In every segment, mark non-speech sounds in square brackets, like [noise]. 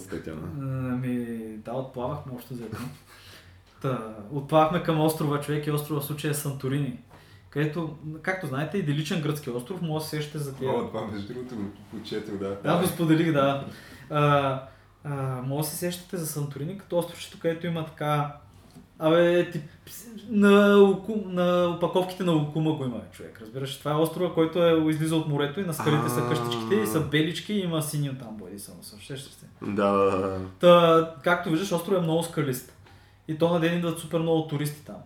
Изстреляхме се в облаците, Тяна. Ами, да, отплавахме още за едно. Та, отплавахме към острова, човек и острова в случая е Санторини. Където, както знаете, идиличен гръцки остров, може да се сещате за тия. О, това между другото го почетох, да. Да, го споделих, да. А, а, може да се сещате за Санторини като островчето, където има така... Абе, тип, на, на опаковките на Окума го има човек. Разбираш, това е острова, който е излиза от морето и на скалите са къщичките и са белички и има сини там бойди само. Сещаш се. Да, да, да. Та, както виждаш, островът е много скалист. И то на ден идват супер много туристи там.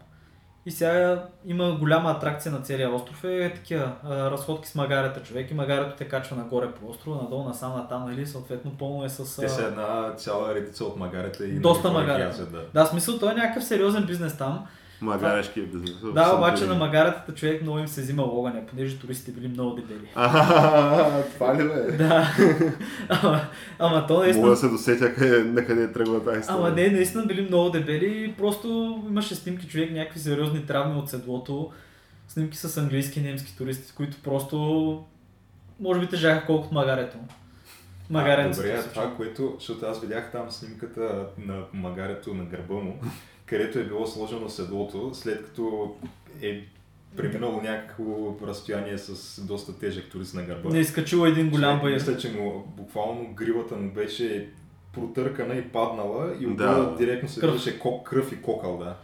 И сега има голяма атракция на целия остров, е такива а, разходки с магарета човек и магарето те качва нагоре по острова, надолу, насам, натам, нали, съответно пълно е с... Те а, са една цяла редица от магарета и Доста магарета. Да. Да, смисъл, той е някакъв сериозен бизнес там. Магарешки е бизнес. Да, обаче на магаретата човек много им се взима огъня, понеже туристите били много дебели. [laughs] Това ли бе? Да. [laughs] ама, ама то наистина... Мога да се досетя къде, на къде тръгва тази история. Ама не, наистина били много дебели и просто имаше снимки човек, някакви сериозни травми от седлото, снимки с английски и немски туристи, които просто може би тежаха колкото магарето. Магаренцето. Добре, това, което, защото аз видях там снимката на магарето на гърба му, където е било сложено седлото, след като е преминало някакво разстояние с доста тежък турист на гърба. Не е изкачило един голям баир. Мисля, че му буквално гривата му беше протъркана и паднала и Да. отдолу директно се Кръв. виждаше кок, кръв и кокъл, да.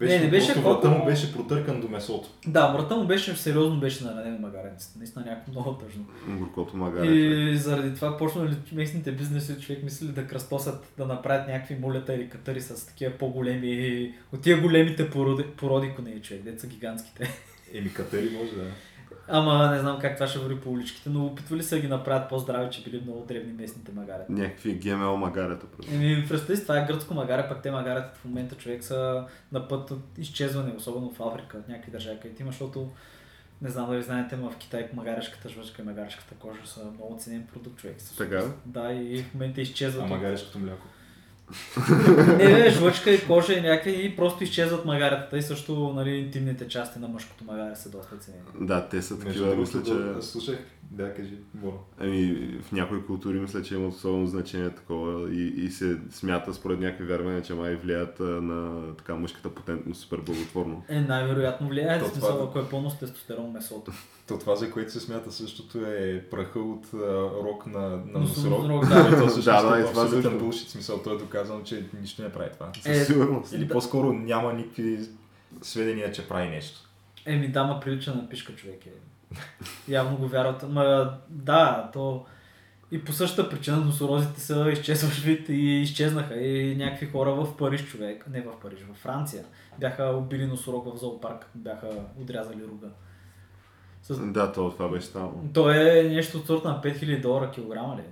Не, не беше просто врата му беше протъркан до месото. Да, врата му беше сериозно беше наранен магаренцето. Наистина някакво много тъжно. Горкото магаре. И заради това почнали местните бизнеси, човек мисли да кръстосат, да направят някакви мулета или катъри с такива по-големи, от тия големите породи, породи коней, човек, деца гигантските. Еми катери може да. Ама не знам как това ще върви по уличките, но опитвали се да ги направят по-здрави, че били много древни местните магарета. Някакви ГМО магарета. просто. Еми, представи си, това е гръцко магаре, пък те магаретата в момента човек са на път от изчезване, особено в Африка, в някакви държави, където има, защото не знам дали знаете, но в Китай магарешката жвачка и магарешката кожа са много ценен продукт, човек. С- Така? Да, и в момента изчезват. А от- магарешкото мляко. Не, бе, жвачка и кожа и някакви и просто изчезват магаретата и също нали, интимните части на мъжкото магаре са доста ценени. Да, те са такива, мисля, че... да, слушах, да, кажи, Боро. Ами, в някои култури мисля, че имат особено значение такова и, и се смята според някакви вярвания, че май влияят на така мъжката потентност супер благотворно. Е, най-вероятно влияе, То в смисъл, това- ако е пълно с тестостерон месото. То това, за което се смята същото е праха от а, рок на, на Носорог, да. То всъщност Да, да, е и това абсолютен също. булшит смисъл. Той е доказано, че нищо не прави това. Е, Със сигурност. Или да. по-скоро няма никакви сведения, че прави нещо. Еми, дама прилича на пишка човек е. Явно го вярват. Ма, да, то и по същата причина носорозите са изчезващ вид и изчезнаха. И някакви хора в Париж човек, не в Париж, в Франция, бяха убили носорог в зоопарк, бяха отрязали рога. С... Да, то, това беше станало. То е нещо от сорта на 5000 долара килограма ли?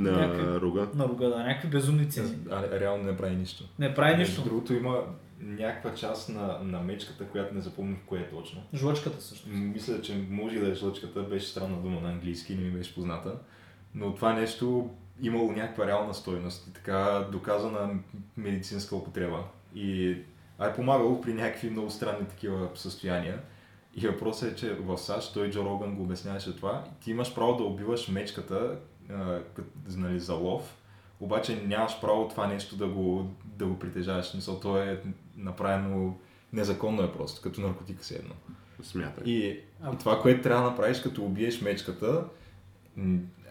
На Някакви- руга. На рога, да, някакви безумни цени. А, реално не прави нищо. Не прави нищо. другото има някаква част на, на мечката, която не запомних кое е точно. Жлъчката също. Мисля, че може да е жлъчката, беше странна дума на английски, не ми беше позната. Но това нещо имало някаква реална стойност и така доказана медицинска употреба. И а е помагало при някакви много странни такива състояния. И въпросът е, че в САЩ той Джо Роган го обясняваше това. Ти имаш право да убиваш мечката а, кът, нали, за лов, обаче нямаш право това нещо да го, да го притежаваш. В Смисъл, то е направено незаконно е просто, като наркотика се едно. Смятай. И, това, което трябва да направиш, като убиеш мечката,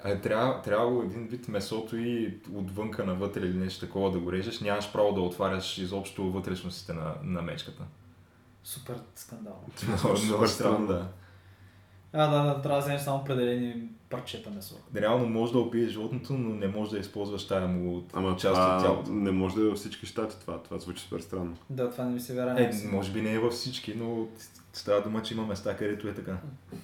е, трябва, трябва един вид месото и отвънка навътре или нещо такова да го режеш. Нямаш право да отваряш изобщо вътрешностите на, на мечката. Супер скандал. [laughs] Много, много странно, да. А, да, да, трябва да вземеш само определени парчета месо. Реално може да убиеш животното, но не може да използваш тая му Ама част от тялото. не може да е във всички щати това. Това звучи супер странно. Да, това не ми се вяра. Е, може би не е във всички, но става дума, че има места, където е така.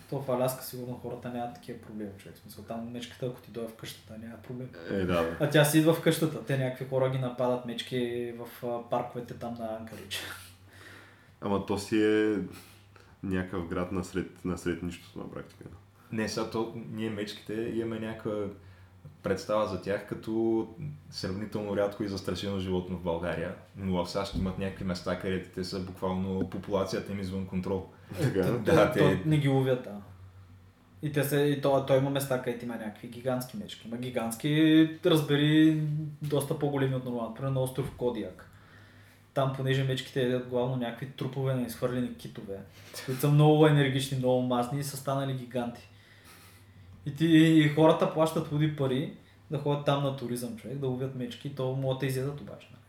То в Аляска сигурно хората нямат такива проблеми, човек. Смисъл, там мечката, ако ти дойде в къщата, няма проблем. Е, да, да. А тя си идва в къщата. Те някакви хора ги нападат мечки в парковете там на Анкарич. Ама то си е някакъв град насред, насред нищото на практика. Не, сега то, ние мечките имаме някаква представа за тях като сравнително рядко и застрашено животно в България, но в САЩ имат някакви места, където те са буквално популацията им извън контрол. Така. То- Да, то, те- то не ги ловят, да. И, те се, и то, той има места, където има някакви гигантски мечки. Има гигантски, разбери, доста по-големи от нормално. Примерно на остров Кодиак. Там, понеже мечките едят главно някакви трупове на изхвърлени китове, които са много енергични, много масни и са станали гиганти. И, ти, и хората плащат луди пари да ходят там на туризъм, човек, да ловят мечки, то могат да изядат обаче. нали?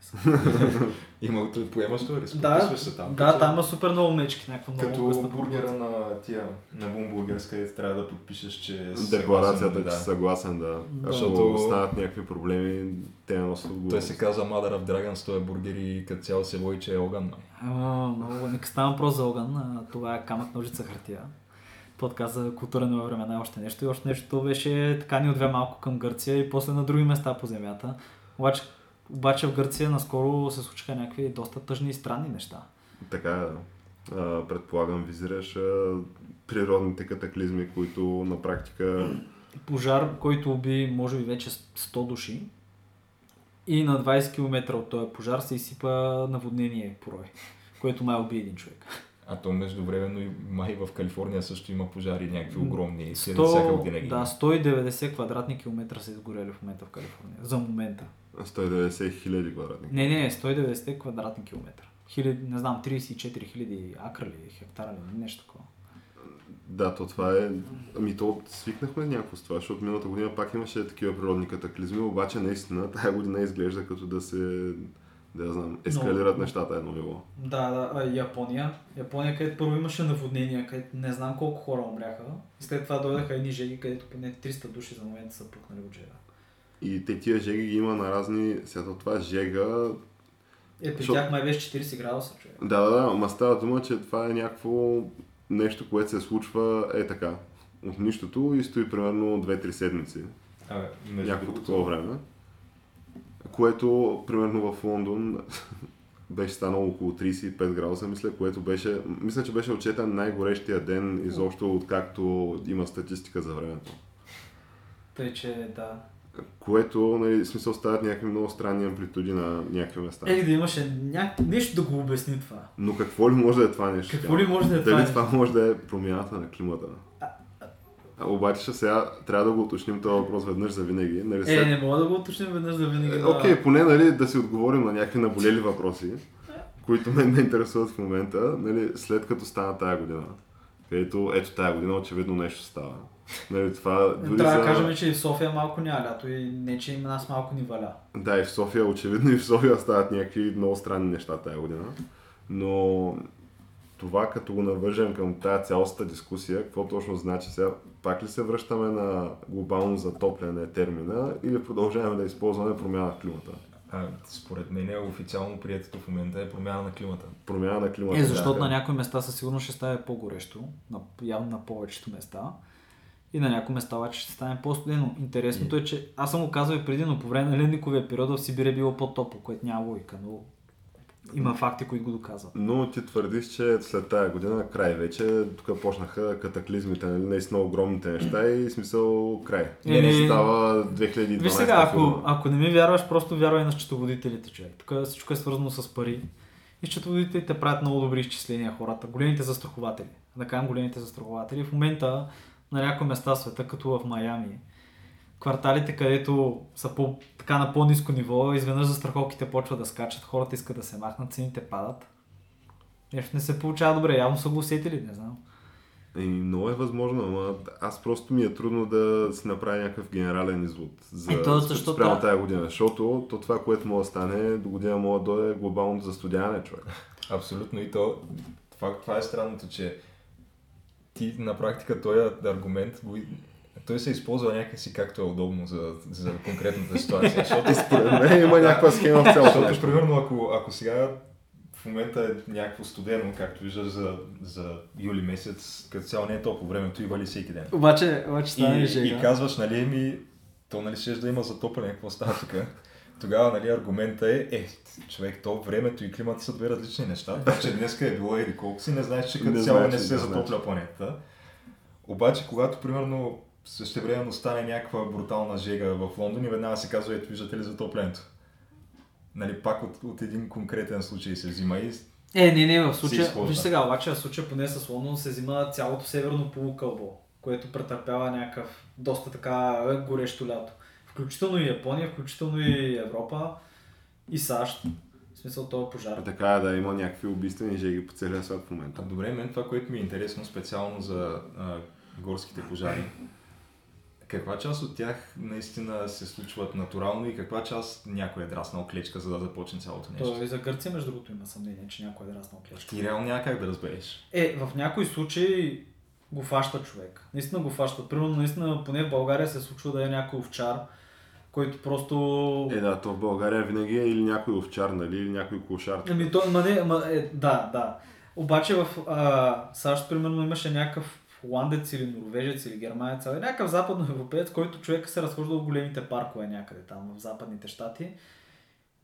[laughs] Има, поемаш ли риск? Да, се там. да, като, там има супер много мечки, някаква много Като бургера на тия, на Бумбургерс, където трябва да подпишеш, че си Декларацията, съгласен, че си съгласен, да. Да. Защото- станат някакви проблеми, те не носят Той отговорност. се казва Mother of Dragons, той е бургер и като цяло се води, че е огън. Ама, много, нека става въпрос за огън, а, това е камък, ножица, хартия. Подкаст за култура на времена и още нещо. И още нещо беше така ни отве малко към Гърция и после на други места по земята. Обаче, обаче в Гърция наскоро се случиха някакви доста тъжни и странни неща. Така, е. А, предполагам, визираш а, природните катаклизми, които на практика Пожар, който уби може би вече 100 души. И на 20 км от този пожар се изсипа наводнение порой, [laughs] което май уби един човек. А то междувременно и май в Калифорния също има пожари някакви огромни. След всяка година ги 100, да, има. 190 квадратни километра са изгорели в момента в Калифорния. За момента. 190 хиляди квадратни. Не, не, 190 квадратни километра. Хиляди, не знам, 34 хиляди акра ли, хектара ли, нещо такова. Да, то това е... Ами то свикнахме някакво с това, защото миналата година пак имаше такива природни катаклизми, обаче наистина тая година изглежда като да се... Да я знам, ескалират Но- нещата едно ниво. Да, да, а Япония. Япония, където първо имаше наводнения, където не знам колко хора умряха. И след това дойдаха едни жеги, където поне 300 души за момента са пукнали от жега. И те тия жеги ги има на разни... Сега то това жега... Е, при Защо- тях май беше 40 градуса, човек. Да, да, да, ама става дума, че това е някакво нещо, което се случва е така. От нищото и стои примерно 2-3 седмици. Абе, между някакво другото, такова време. Което, примерно в Лондон, [laughs] беше станало около 35 градуса, мисля, което беше, мисля, че беше отчетен най-горещия ден изобщо, откакто има статистика за времето. Тъй, че да. Което, нали, смисъл, стават някакви много странни амплитуди на някакви места. Е, да имаше ня... нещо да го обясни това. Но какво ли може да е това нещо? Какво ли може да е Дали това? това може да е промяната на климата? А, обаче сега трябва да го уточним този въпрос веднъж за винаги. Нали, Е, след- не мога да го уточним веднъж за винаги. Е, да. Окей, поне нали, да си отговорим на някакви наболели въпроси, които ме не интересуват в момента, нали, след като стана тая година. Където ето тая година очевидно нещо става. Нали, това дори Трябва да за... кажем, че и в София малко няма лято и не, че и нас малко ни валя. Да, и в София, очевидно и в София стават някакви много странни неща тая година. Но това като го навържем към тази цялостната дискусия, какво точно значи сега? Пак ли се връщаме на глобално затопляне термина или продължаваме да използваме промяна в климата? а, според мен е официално приетото в момента е промяна на климата. Промяна на климата. Е, защото да. на някои места със сигурност ще стане по-горещо, на, явно на повечето места. И на някои места обаче ще стане по-студено. Интересното е, че аз съм го казал и преди, но по време на ледниковия период в Сибир е било по-топло, което няма логика, но има факти, които го доказват. Но ти твърдиш, че след тая година край вече, тук почнаха катаклизмите, нали, наистина огромните неща и смисъл край. Е, не не- става 2012 Виж сега, ако, филма. ако не ми вярваш, просто вярвай на счетоводителите, човек. Тук всичко е свързано с пари. И счетоводителите правят много добри изчисления хората. Големите застрахователи. Да кажем големите застрахователи. В момента на някои места в света, като в Майами, кварталите, където са по, така на по-низко ниво, изведнъж застраховките почват да скачат, хората искат да се махнат, цените падат. Нещо не се получава добре, явно са го усетили, не знам. Еми, много е възможно, ама аз просто ми е трудно да си направя някакъв генерален извод за Е, то защо спрямо та- тая година, защото то това, което може да стане, до година може да дойде глобалното застудяване, човек. Абсолютно и то, това, това е странното, че ти на практика този аргумент го той се използва някакси както е удобно за, за конкретната ситуация. [laughs] Защото, Според мен има някаква схема в цялото защото нещо. примерно, ако, ако сега в момента е някакво студено, както виждаш за, за юли месец, като цяло не е топло времето и вали всеки ден. Обаче, обаче стане И, жега. и казваш, нали, ми, то нали ще да има затопляне, какво става тук? Тогава, нали, аргумента е, е, човек, то времето и климата са две различни неща. Това, че днеска е било еди колко си, не знаеш, че като цяло не се не затопля значи. планетата. Обаче, когато, примерно, същевременно стане някаква брутална жега в Лондон и веднага се казва, ето виждате ли затоплянето. Нали, пак от, от един конкретен случай се взима и Е, не, не, в Се случая, използва. виж сега, обаче в случая поне с Лондон се взима цялото северно полукълбо, което претърпява някакъв доста така е, горещо лято. Включително и Япония, включително и Европа и САЩ. В смисъл това пожар. Така е, да, има някакви убийствени жеги по целия свят в момента. А, Добре, мен това, което ми е интересно специално за а, горските пожари, каква част от тях наистина се случват натурално и каква част някой е драснал клечка, за да започне цялото нещо? То и за Гърция, между другото, има съмнение, че някой е драснал клечка. Ти реално няма как да разбереш. Е, в някои случаи го фаща човек. Наистина го фаща. Примерно, наистина, поне в България се случва да е някой овчар, който просто... Е, да, то в България винаги е или някой овчар, нали, или някой клошар. Ами то, ма не, ма, е, да, да. Обаче в а, САЩ, примерно, имаше някакъв холандец или норвежец или германец, абе, някакъв западноевропеец, който човек се разхожда в големите паркове някъде там в западните щати.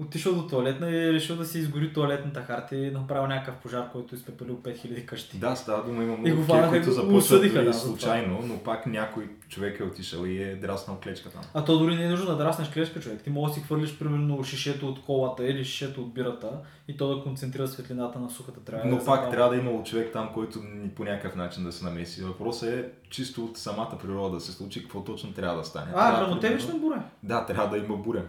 Отишъл до туалетна и е решил да си изгори туалетната харта и направил някакъв пожар, който е изпепелил 5000 къщи. Да, става дума, има много го такива, които започват дори да, случайно, но пак някой човек е отишъл и е драснал клечка там. А то дори не е нужно да драснеш клешка, човек. Ти можеш да си хвърлиш примерно шишето от колата или шишето от бирата и то да концентрира светлината на сухата трябва. Но да пак забавя. трябва да има човек там, който ни по някакъв начин да се намеси. Въпросът е чисто от самата природа да се случи, какво точно трябва да стане. А, Трябва, примерно- буря. Да, трябва да има буря.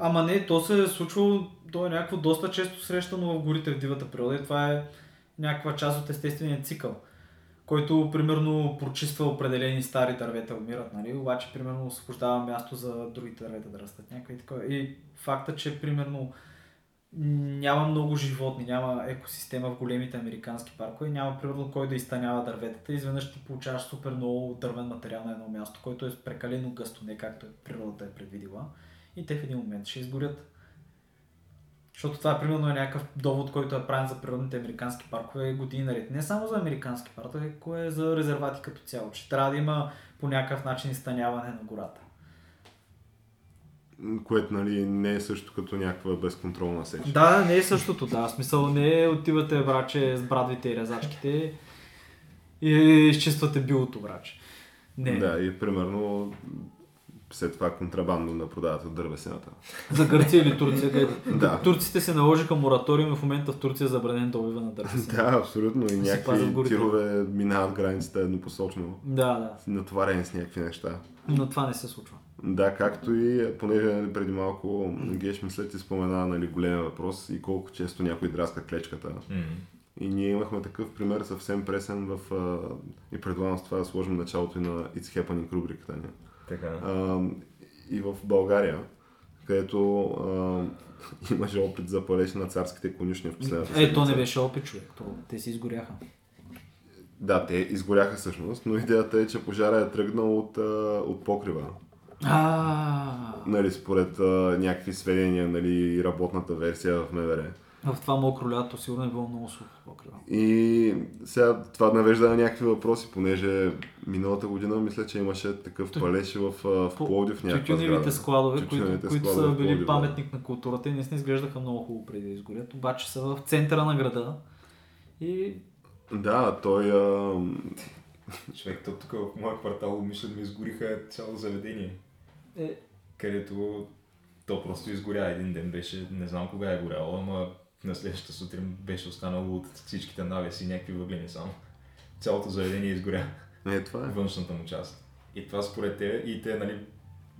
Ама не, то се е случвало, то е някакво доста често срещано в горите в дивата природа и това е някаква част от естествения цикъл, който примерно прочиства определени стари дървета умират, нали? обаче примерно освобождава място за другите дървета да растат някакви такова. И факта, че примерно няма много животни, няма екосистема в големите американски паркове, няма примерно кой да изтънява дърветата. Изведнъж ти получаваш супер много дървен материал на едно място, който е прекалено гъсто, не както е природата е предвидила. И те в един момент ще изгорят. Защото това е примерно е някакъв довод, който е правен за природните американски паркове години наред. Не само за американски паркове, кое е за резервати като цяло. Че трябва да има по някакъв начин изтъняване на гората. Което нали, не е също като някаква безконтролна сеч. Да, не е същото, да. В смисъл не е отивате враче с брадвите и резачките и изчиствате билото враче. Не. Да, и примерно след това контрабандно да продават от дървесината. За Гърция или Турция. където- Да. Турците се наложиха мораториум и в момента в Турция е забранен добива на дървесина. Да, абсолютно. И някакви тирове минават границата еднопосочно, Да, да. натоварени с някакви неща. Но това не се случва. Да, както и, понеже нали, преди малко Геш мисля ти спомена нали, големия въпрос и колко често някой драска клечката. И ние имахме такъв пример съвсем пресен в... А, и предлагам с това да сложим началото и на It's Happening рубриката ни. Така. А, и в България, където а, [laughs] имаше опит за палеж на царските конюшни в последната Е, то не беше опит, човек. То, те си изгоряха. Да, те изгоряха всъщност, но идеята е, че пожара е тръгнал от, от покрива. А, Нали, според а, някакви сведения, нали, и работната версия в МВР. В това мокро лято сигурно е било много сухо покрива. И сега това навежда на някакви въпроси, понеже миналата година мисля, че имаше такъв палеж в, в Пловдив някаква Тютюневите складове, които, които са били паметник на културата и наистина изглеждаха много хубаво преди да изгорят, обаче са в центъра на града. И Да, той... А, Човек, то тук в моя квартал умишлено ми изгориха цяло заведение, е, където то просто изгоря един ден. Беше, не знам кога е горяло, ама на следващата сутрин беше останало от всичките навеси и някакви въглени само. Цялото заведение изгоря. е, това е. външната му част. И това според те, и те нали,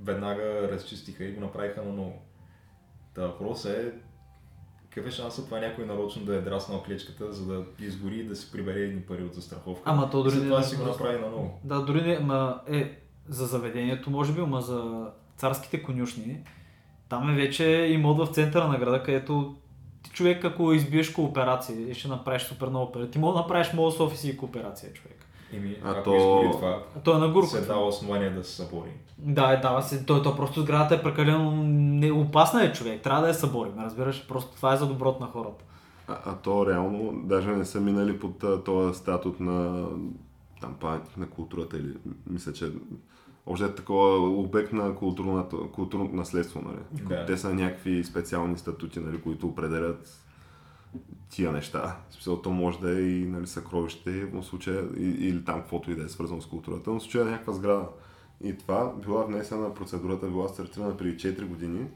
веднага разчистиха и го направиха на ново. Та въпросът е, какъв е шансът това някой нарочно да е драснал клечката, за да изгори и да си прибере едни пари от застраховка. Ама то дори и не това е си го направи на ново. да, дори не, ма, е, за заведението може би, ама за царските конюшни, там е вече имот в центъра на града, където човек ако избиеш кооперация и ще направиш супер много пари, ти мога да направиш мост офис и кооперация, човек. Еми, А ако то- изгори това, А той е на се гурка. дава основание да се събори. Да, е, дава се. Той, той просто сградата е прекалено не, опасна е човек. Трябва да я съборим, разбираш? Просто това е за доброто на хората. А, а то реално даже не са минали под този статут на там паметник на културата или мисля, че още е такова обект на културното, наследство, нали? Да. Те са някакви специални статути, нали, които определят тия неща. В смисъл, то може да е и нали, съкровище, в случая, или там каквото и да е свързано с културата, но в случая е някаква сграда. И това била внесена, процедурата била стартирана преди 4 години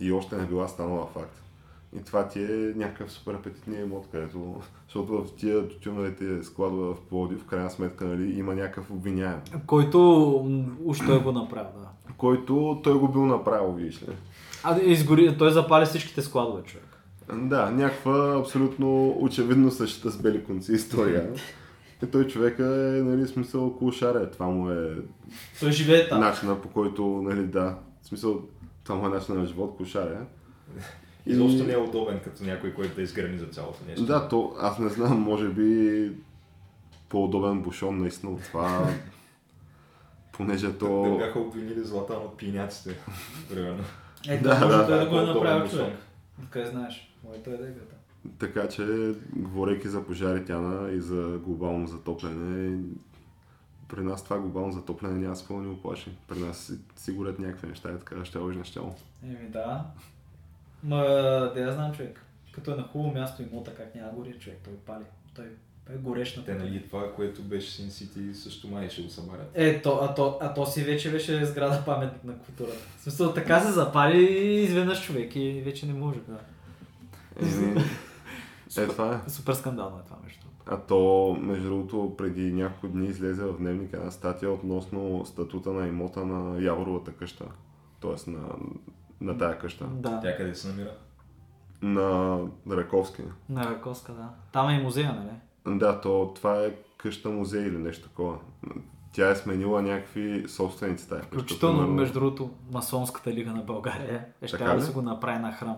и още не била станала факт. И това ти е някакъв супер апетитния имот, където, защото в тия тютюновите складове в Пловдив, в крайна сметка, нали, има някакъв обвиняем, Който уж той го направи, да. който той го бил направил, видиш ли. А изгори, той запали всичките складове, човек. Да, някаква абсолютно очевидно същата с бели конци история. И той човека е, нали, смисъл около шаре. Това му е Той живее там. начина по който, нали, да, в смисъл, това му е начина на живот, кошаре. Изобщо не е удобен като някой, който да изграни за цялото нещо. Да, то аз не знам, може би по-удобен бушон наистина от това, [laughs] понеже Да то... бяха обвинили Златан от пияняците, [laughs] примерно. Е, Да, да, може да, той да, да го е направил човек. Откъде знаеш? Моето е дегата. Така че, говорейки за пожари, Тяна, и за глобално затопляне, при нас това глобално затопляне няма с какво да ни оплаши. При нас си, горят някакви неща и така, ще лъжи нещало. Еми да. Ма, да я знам човек. Като е на хубаво място имота, как няма гори човек, той пали. Той е горещ на Те, нали, това, което беше Sin City, също май ще го събарят. Е, то, а, то, а то си вече беше сграда паметник на културата. В смисъл, така се запали изведнъж човек и вече не може. Да. Еми, е, това е. Супер скандално е това между другото. А то, между другото, преди няколко дни излезе в дневника една статия относно статута на имота на Яворовата къща. Тоест на, на тая къща. Да, Тя къде се намира? На Раковски. на Раковска, да. Там е и музея, нали? Да, то това е къща музей или нещо такова. Тя е сменила някакви собственици тая къща. Включително, примерно. между другото, масонската лига на България е ще да се го направи на храм.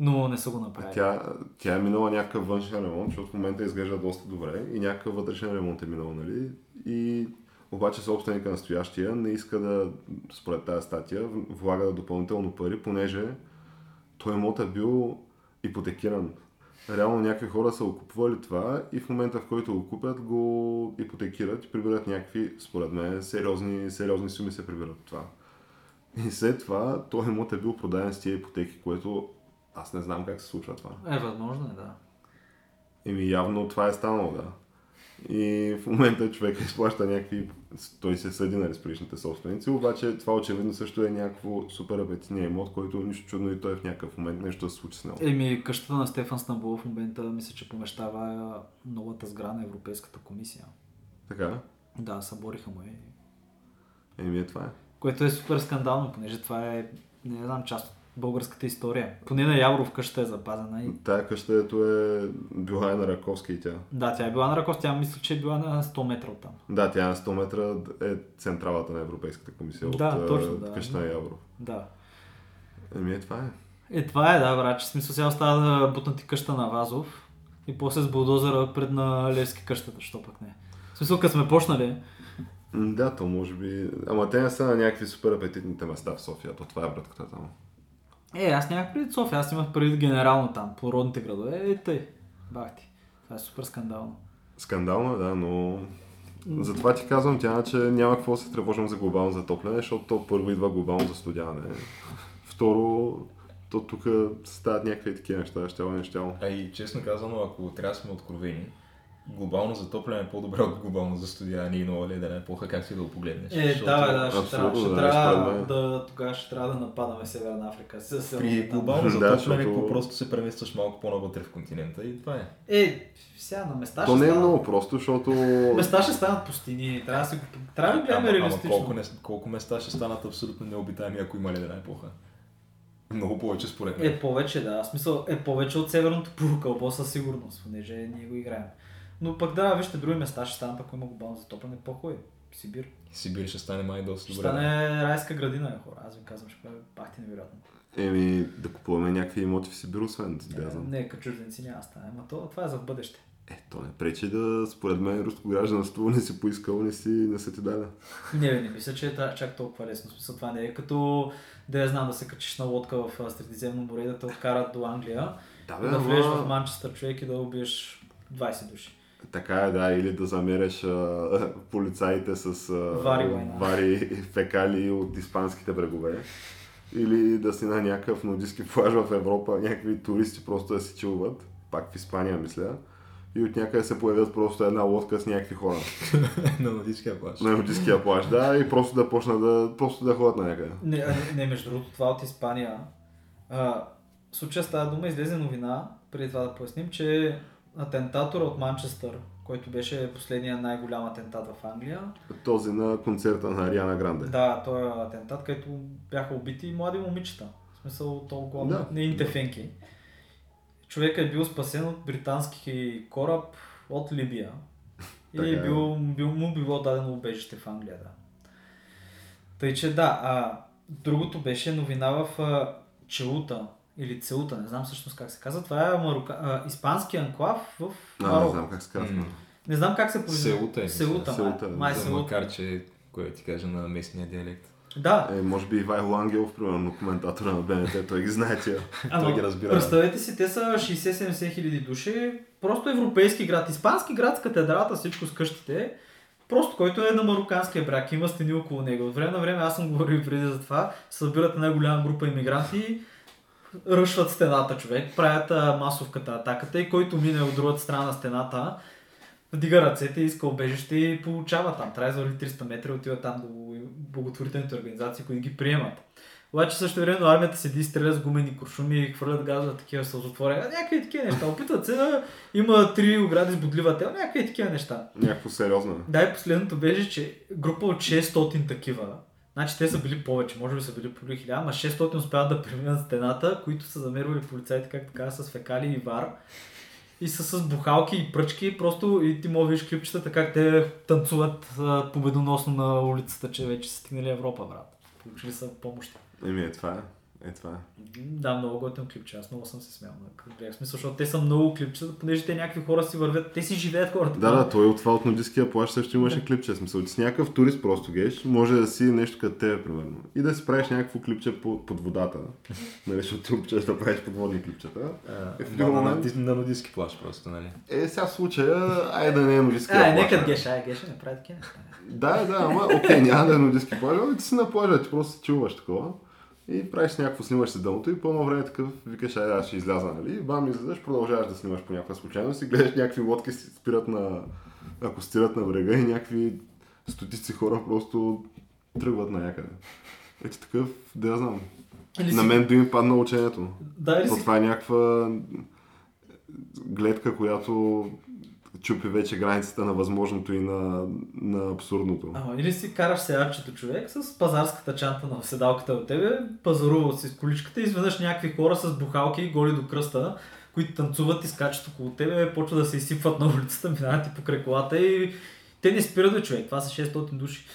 Но не са го направили. Тя, тя е минала някакъв външен ремонт, защото в момента изглежда доста добре и някакъв вътрешен ремонт е минал, нали? И обаче собственика настоящия не иска да, според тази статия, влага допълнително пари, понеже той имот е бил ипотекиран. Реално някакви хора са окупували това и в момента в който го купят, го ипотекират и прибират някакви, според мен, сериозни, сериозни суми се прибират това. И след това този имот е бил продаден с тия ипотеки, което аз не знам как се случва това. Е, възможно е, да. Еми явно това е станало, да. И в момента човек изплаща някакви... Той се съди нали, с предишните собственици, обаче това очевидно също е някакво супер апетитния имот, който нищо чудно и той в някакъв момент нещо да се случи с него. Еми, къщата на Стефан Стамбул в момента мисля, че помещава новата сграда на Европейската комисия. Така? Да, събориха му и... Еми е това е. Което е супер скандално, понеже това е, не знам, част от българската история. Поне на Яворов къща е запазена и... Тая къща, ето е била е на Раковски и тя. Да, тя е била на Раков, тя мисля, че е била на 100 метра от там. Да, тя на 100 метра е централата на Европейската комисия Да, от точно, да. къща на Яворов. Да. Еми е това е. Е, това е, да, брат, в смисъл сега остава да бутнати къща на Вазов и после с булдозера пред на Левски къщата, що пък не. В смисъл, като сме почнали, Да, то може би... Ама те не са на някакви супер апетитните места в София, то това е братката там. Е, аз нямах преди София, аз имах преди генерално там, по родните градове. Е, тъй. Бах ти. Това е супер скандално. Скандално е, да, но... Затова ти казвам, тя, че няма какво да се тревожим за глобално затопляне, защото то първо идва глобално застудяване. Второ, то тук стават някакви такива неща, щяло не щяло. А и честно казано, ако трябва да сме откровени, глобално затопляне е по-добре от глобално застудяване и нова ледена епоха, как си да го погледнеш. Е, Защото да, да, ще трябва, ще да, трябва да, тогава ще трябва да нападаме Северна Африка. С, При глобално Да, затопляне, защото- какво просто се преместваш малко по-навътре в континента и това е. Е, сега на места То ще не е много просто, защото... Места ще станат пустини. Трябва да, си, трябва да гледаме ама, ама реалистично. колко, не, колко места ще станат абсолютно необитаеми, ако има ледена епоха? Много повече според мен. Е, повече, да. В смисъл, е повече от северното полукълбо със сигурност, понеже ние го играем. Но пък да, вижте, други места ще станат, ако има глобално затопляне, по-хубави. Сибир. Сибир ще стане май доста Ще добре. стане райска градина, бе, хора. Аз ви казвам, ще бъде пахти невероятно. Еми, да купуваме някакви имоти в Сибир, освен да знам. Не, като чужденци няма стане. Ама то, това е за в бъдеще. Е, то не пречи да, според мен, руско гражданство не си поискал, не, си, не са ти даде. Не, бе, не мисля, че е чак толкова лесно. Смисъл, това не е като да я знам да се качиш на лодка в Средиземно море и да те откарат до Англия, Да, да, влезеш в Манчестър човек и да убиеш 20 души. Така е, да, или да замереш а, [laughs] полицаите с а, Вари война. вари [laughs] фекали от испанските брегове. Или да си на някакъв нудистски плаж в Европа, някакви туристи просто да си чилват, пак в Испания мисля, и от някъде се появят просто една лодка с някакви хора [laughs] на нудистския плаж. на нудистския плаж, да, и просто да почнат да, просто да ходят на някъде. Не, не, между другото, това от Испания. А, в случая става дума, излезе новина, преди това да поясним, че атентатора от Манчестър, който беше последния най-голям атентат в Англия, Този на концерта на Ариана Гранде. да, той е атентат, където бяха убити млади момичета. В смисъл толкова Да. да. неините фенки. Човекът е бил спасен от британски кораб от Либия. И е е. бил, бил, му било дадено убежище в Англия, да. Тъй, че да, а другото беше новина в а, Челута или Целута, не знам всъщност как се казва. Това е марука, а, испански анклав в А, не Марокко. знам как се казва. Не знам как се произнася. Селута е, мисля. Селута, Селута, май, май да, За Селута. макар, че, кое ти кажа на местния диалект. Да, Е, може би Ивайло Ангелов, примерно, коментатора на БНТ, той ги знае тия. Той ги разбира. Представете си, те са 60-70 хиляди души, просто европейски град, испански град с катедрата, всичко с къщите, просто който е на марокканския бряг, има стени около него. От време на време, аз съм говорил преди за това, събират една голяма група иммигранти, ръшват стената човек, правят а, масовката, атаката и който мине от другата страна на стената, вдига ръцете, иска обежище и получава там. Трябва извърви 300 метра отива там до благотворителните организации, които ги приемат. Обаче също време армията седи и стреля с гумени куршуми и хвърлят газа такива сълзотвори. А, Някакви такива неща. Опитват се да има три огради с бодлива тел, някакви такива неща. Някакво сериозно. Да, и последното беше, че група от 600 такива, значи те са били повече, може би са били по 1000, ама 600 успяват да преминат стената, които са замервали полицайите, както каза, с фекали и вар. И са с бухалки и пръчки, просто и ти да видиш клипчетата как те танцуват победоносно на улицата, че вече са стигнали Европа, брат. Получили са помощ. Еми, е това е. Е това е. Да, много готин клипче. Аз много съм се смял на. В смисъл, защото те са много клипчета, понеже те някакви хора си вървят, те си живеят хората. Да, да, той от това от нудистския плащ също имаше клипче. Смисъл, си някакъв турист просто геш, може да си нещо като тебе, примерно. И да си правиш някакво клипче по- под водата. Нали, защото ти обичаш да правиш подводни клипчета. Е, в на, момент- на, на нудистски плаж просто, нали? Е, сега в случая, айде да не е нудистския Ай, нека Геша, ай, Геша не прави такива. Да, да, ама окей, няма да е нудистски плаж, ти си на плажа, ти просто се чуваш такова. И правиш някакво, снимаш се дъното и по едно време такъв викаш, айде аз ще изляза, нали? Бам, излизаш, продължаваш да снимаш по някаква случайност и гледаш някакви лодки си спират на, ако стират на брега и някакви стотици хора просто тръгват на някъде. Ето такъв, да я знам. Или На си- мен би ми падна учението. Да, или си... това е някаква гледка, която чупи вече границата на възможното и на, на абсурдното. Ама, или си караш седачето човек с пазарската чанта на седалката от тебе, пазарувал си с количката и изведнъж някакви хора с бухалки голи до кръста, които танцуват и скачат около тебе, почва да се изсипват на улицата, [laughs] минават и покрай колата и те не спират до човек. Това са 600 души.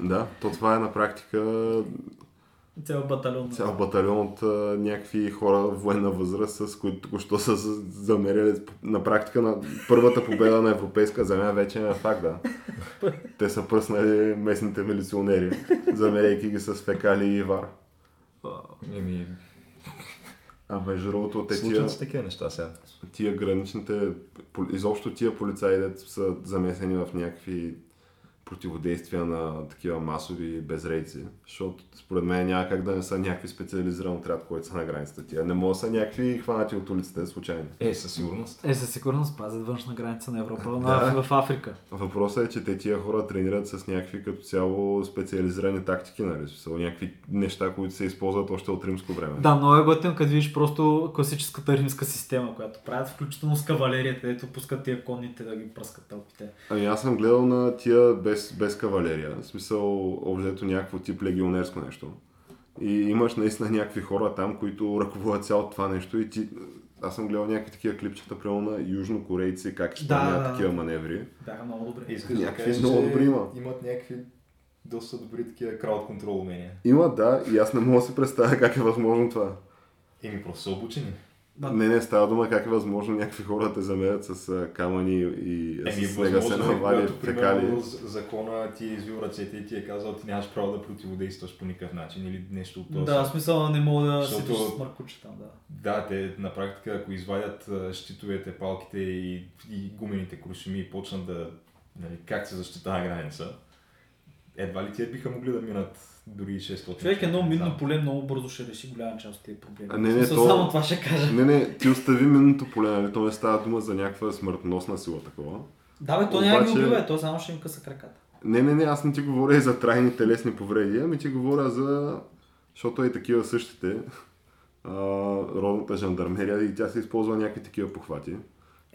Да, то това е на практика Цял батальон. цял батальон от а, някакви хора в военна възраст, с които току-що са за- замерили на практика на първата победа на европейска земя вече е факт, да. [laughs] Те са пръснали местните милиционери, замеряйки ги с фекали и вар. Еми, А между другото, те тия, случват се такива неща сега. тия граничните, изобщо тия полицаи, са замесени в някакви противодействия на такива масови безрейци, защото според мен няма как да не са някакви специализиран отряд, който са на границата тия. Не могат да са някакви хванати от улицата случайно. Е, със сигурност. Е, със сигурност пазят външна граница на Европа, [laughs] Да. на, в Африка. Въпросът е, че те тия хора тренират с някакви като цяло специализирани тактики, нали? Смисъл, някакви неща, които се използват още от римско време. Да, много е готин, като видиш просто класическата римска система, която правят, включително с кавалерията, където пускат тия конните да ги пръскат тълпите. Ами аз съм гледал на тия без, без кавалерия, в смисъл обзето някакво тип легионерско нещо. И имаш наистина някакви хора там, които ръководят цялото това нещо и ти... Аз съм гледал някакви такива клипчета, примерно на южнокорейци, как изпълняват да, да. такива маневри. Бяха много добре. Искаш да кажеш, много добри има. Имат някакви доста добри такива крауд контрол умения. Има, да, и аз не мога да си представя как е възможно това. Еми, просто са обучени. Да. Не, не, става дума как е възможно някакви хора да те замерят с а, камъни и Еми, с снега се навали з- закона ти е извил ръцете и ти е казал, ти нямаш право да противодействаш по никакъв начин или нещо от този. Да, смисъл не мога да Защото- си с мъркуче там, да. Да, те на практика, ако извадят щитовете, палките и, и гумените крушими и почнат да, нали, как се защитава граница, едва ли те биха могли да минат дори 600 Човек едно минно поле много бързо ще реши голяма част от тези проблеми. А, не, не, то- Само това ще кажа. Не, не, ти остави минното поле, нали? То не става дума за някаква смъртоносна сила такова. Да, бе, то няма да ги Обаче- убива, то само ще им къса краката. Не, не, не, аз не ти говоря и за трайни телесни повреди, ами ти говоря за... Защото и такива същите, а, родната жандармерия и тя се използва някакви такива похвати.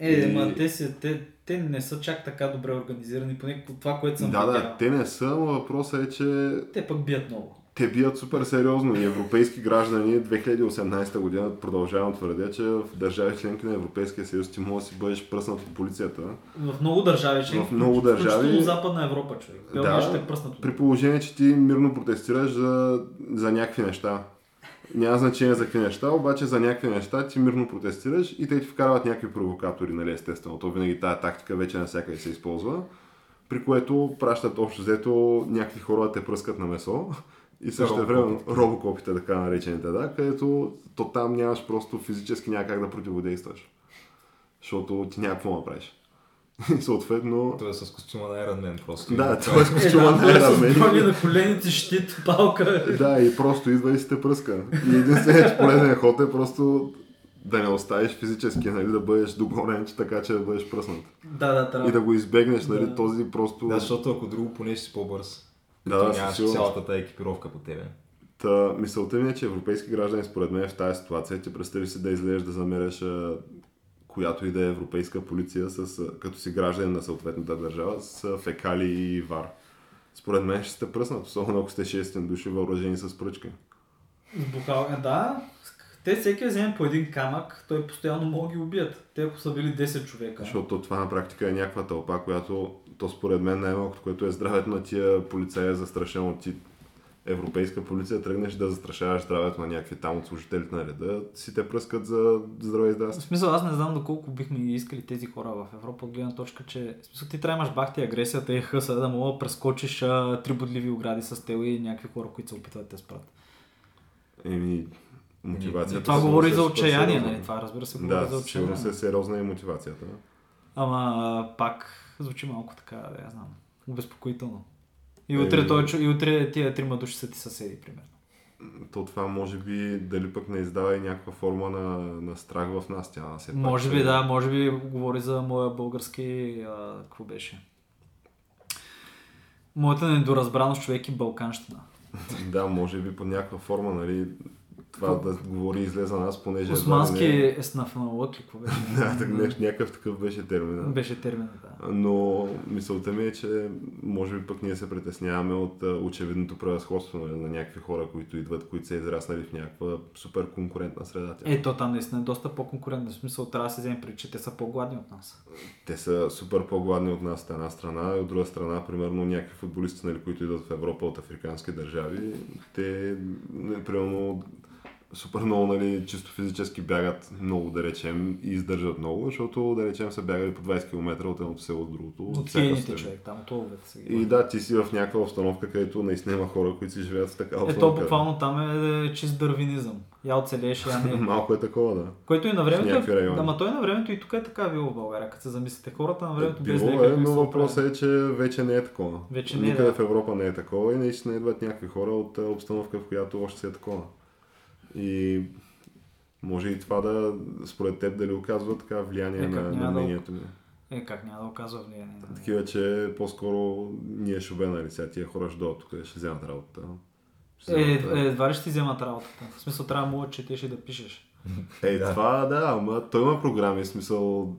Е, И- ма те, си, те, те не са чак така добре организирани, поне по това, което съм Да, да, те не са, но въпросът е, че те пък бият много. те бият супер сериозно и европейски граждани 2018 година продължавам твърдя, че в държави членки на Европейския съюз ти може да си бъдеш пръснат от полицията. В много държави, че В много държави- Включително Западна Европа, човек. Белгия Да. ще е пръснато. При положение, че ти мирно протестираш за, за някакви неща. Няма значение за какви неща, обаче за някакви неща ти мирно протестираш и те ти вкарват някакви провокатори, нали, естествено. То винаги тази тактика вече навсякъде се използва, при което пращат общо взето някакви хора да те пръскат на месо и също време Робокопите. така наречените, да, където то там нямаш просто физически някак да противодействаш. Защото ти няма какво направиш. И [laughs] съответно... Той е с костюма на Iron Man просто. Да, това това е с костюма на да, с Iron Man. на колените, щит, палка. Да, и просто идва и си те пръска. И единственият полезен ход е просто да не оставиш физически, нали, да бъдеш догонен, че така, че да бъдеш пръснат. Да, да, трябва. И да го избегнеш, нали, Да. този просто... Да, защото ако друго, поне си по-бърз. Да, Като да, нямаш цялата тази екипировка по тебе. Та, мисълта ми е, че европейски граждани, според мен, в тази ситуация, ти представи си да излезеш да замереш а, която и да е европейска полиция, с, като си гражданин на съответната държава, с фекали и вар. Според мен ще сте пръснат, особено ако сте 6 души въоръжени с пръчки. С бухал... Е, да, те всеки вземе по един камък, той постоянно могат ги убият. Те ако са били 10 човека. Защото това на практика е някаква тълпа, която, то според мен най-малкото, което е здравето на тия полицаи е застрашено. Ти европейска полиция тръгнеш да застрашаваш здравето на някакви там от служителите на реда, си те пръскат за здраве и В здраве. смисъл, аз не знам доколко бихме искали тези хора в Европа от гледна точка, че в смисъл, ти трябва да имаш бахти агресията и хъса, да мога да прескочиш а, три бодливи огради с тел и някакви хора, които се опитват да те спрат. Еми, мотивацията. Това говори е за отчаяние, нали? Това разбира се говори за Да, сигурно отчаяние. се сериозна и мотивацията. Ама пак звучи малко така, да я знам, обезпокоително. И утре, той, чу- и утре тия трима души са ти съседи, примерно. То това може би дали пък не издава и някаква форма на, на страх в нас. Тя пак Може би да, може би говори за моя български, а, какво беше? Моята недоразбраност човек и балканщина. [laughs] Да, може би под някаква форма, нали, това да говори излезе за нас, понеже... Османски е снафналък ли, какво [laughs] беше? Да, так, някакъв такъв беше термина. Беше термина, да. Но мисълта ми е, че може би пък ние се притесняваме от очевидното превъзходство нали, на някакви хора, които идват, които са израснали в някаква супер конкурентна среда. Е, то там наистина е доста по-конкурентно. В смисъл трябва да се вземе преди, че те са по-гладни от нас. Те са супер по-гладни от нас от една страна, и от друга страна, примерно някакви футболисти, нали, които идват в Европа от африкански държави, те, не, примерно, супер много, нали, чисто физически бягат много, да речем, и издържат много, защото, да речем, са бягали по 20 км от едното село до другото. От човек, там от ловете са ги. И да, ти си в някаква обстановка, където наистина има хора, които си живеят в такава Ето обстановка. буквално там е чист дървинизъм. Я оцелееш, я не. [laughs] Малко е такова, да. Което и на времето е, ама той на времето и тук е така било в България, като се замислите. Хората на времето без Било е, но въпросът е, че вече не е такова. Вече не е, Никъде да. в Европа не е такова и наистина идват някакви хора от обстановка, в която още си е такова. И може и това да, според теб, дали оказва така влияние Е, на, на мнението ми. Е, как няма да оказва влияние. на- Такива, че по-скоро ние ще обе, нали, сега тия хора ще дойдат тук, ще вземат работата. Ще Е, вземат, е, едва ли ще ти вземат работата? В смисъл трябва да да четеш и да пишеш. Е, Да. това да, ама той има програми, в смисъл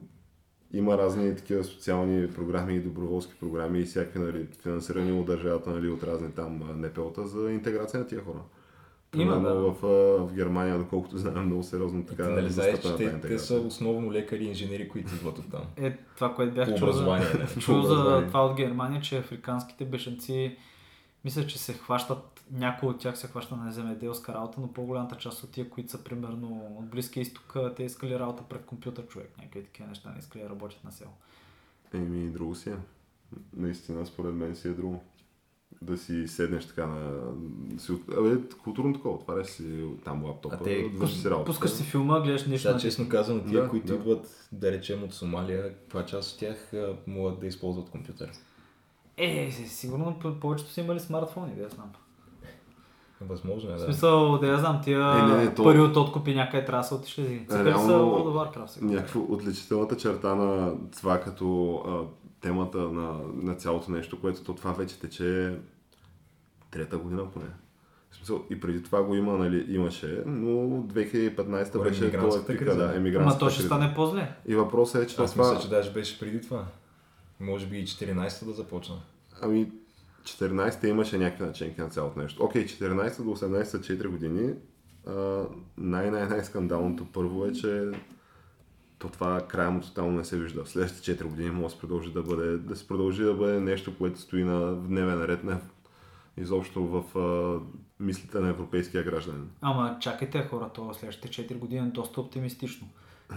има разни такива социални програми и доброволски програми и всякакви нали, финансирани от държавата нали, от разни там НПО-та за интеграция на тия хора. Има, Примерно да. в, в Германия, доколкото знам, много сериозно така Така, нали знаеш, че те, те са основно лекари и инженери, които идват от там. Е, това, което бях чул за, чул за това от Германия, че африканските бешенци Мисля, че се хващат, някои от тях се хващат на земеделска работа, но по-голямата част от тия, които са примерно от Близкия изток, те искали работа пред компютър човек. Някакви такива неща не искали да работят на село. Еми, друго си е. Наистина, според мен си е друго. Да си седнеш така на... Си... Абе, културно такова, отваряш си там лаптопа, А те- да вършиш си работа. Пускаш си филма, гледаш нещо Да, на честно казано, тия, Да, които да. идват, да речем, от Сомалия, каква част от тях могат да използват компютър? Е, си- сигурно повечето са имали смартфони, да я знам. Възможно е, В да. смисъл, да я знам, тия Е, не, не, то- пари от откупи някъде трябва да са отишли. Цикали са World of Warcraft. сега. Някаква отличителната черта на това като а, темата на, на цялото нещо, което то това вече тече трета година поне. В смисъл, и преди това го има, нали, имаше, но 2015 Поради беше пика, криза. да, Ама то ще криза. стане по-зле. И въпросът е, че Аз това... мисля, че даже беше преди това. Може би и 14-та да започна. Ами, 14-та имаше някакви начинки на цялото нещо. Окей, 14 до 18 са 4 години. Най-най-най скандалното първо е, че то това края му тотално не се вижда. В следващите 4 години може да се продължи да бъде, да се продължи да бъде нещо, което стои на дневен ред, не изобщо в а, мислите на европейския гражданин. Ама чакайте хора, то следващите 4 години е доста оптимистично.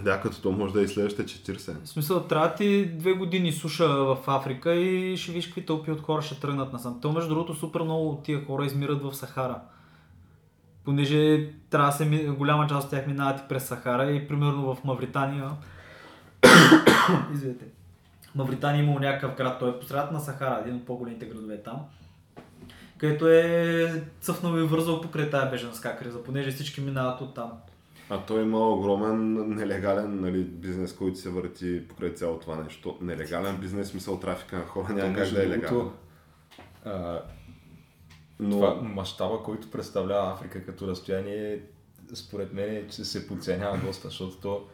Да, като то може да е и следващите 40. В смисъл, трябва ти две години суша в Африка и ще виж какви тълпи от хора ще тръгнат насам. То, между другото, супер много от тия хора измират в Сахара. Понеже трябва да се, ми- голяма част от тях минават и през Сахара и примерно в Мавритания. [coughs] Извинете. Мавритания имало някакъв град, той е посред на Сахара, един от по-големите градове там. Където е цъфнал и вързал покрай тая беженска криза, понеже всички минават от там. А той има огромен нелегален нали, бизнес, който се върти покрай цялото това нещо. Нелегален бизнес, смисъл трафика на хора, няма как да е легален. а, Но Това мащаба, който представлява Африка като разстояние, според мен е, че се подценява доста, защото то...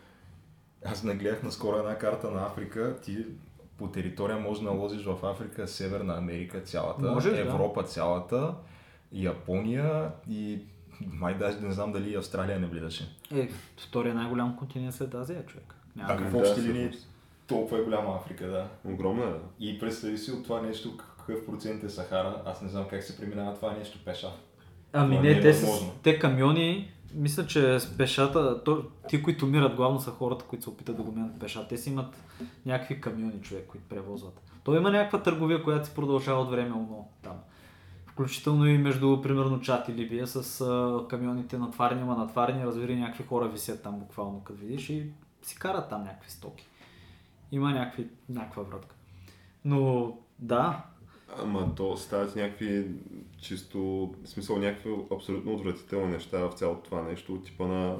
Аз нагледах наскоро една карта на Африка, ти по територия може да наложиш в Африка Северна Америка цялата, Можеш, да. Европа цялата, Япония и май даже не знам дали Австралия не влизаше. Е, втория най-голям континент след Азия, човек. Няма А как. в да, общи линии всъщност. толкова е голяма Африка, да. огромна е. да. И представи си от това нещо какъв процент е Сахара. Аз не знам как се преминава това нещо пеша. Ами Това не, не е те, с, те камиони, мисля, че с пешата, то, ти, които умират главно са хората, които се опитат да го минат пеша. Те си имат някакви камиони, човек, които превозват. То има някаква търговия, която се продължава от време но там. Включително и между, примерно, Чат и Либия с а, камионите натварни, ама натварни, разбира, някакви хора висят там буквално, като видиш и си карат там някакви стоки. Има някакви, някаква вратка. Но да, Ама то стават някакви чисто, в смисъл някакви абсолютно отвратителни неща в цялото това нещо, от типа на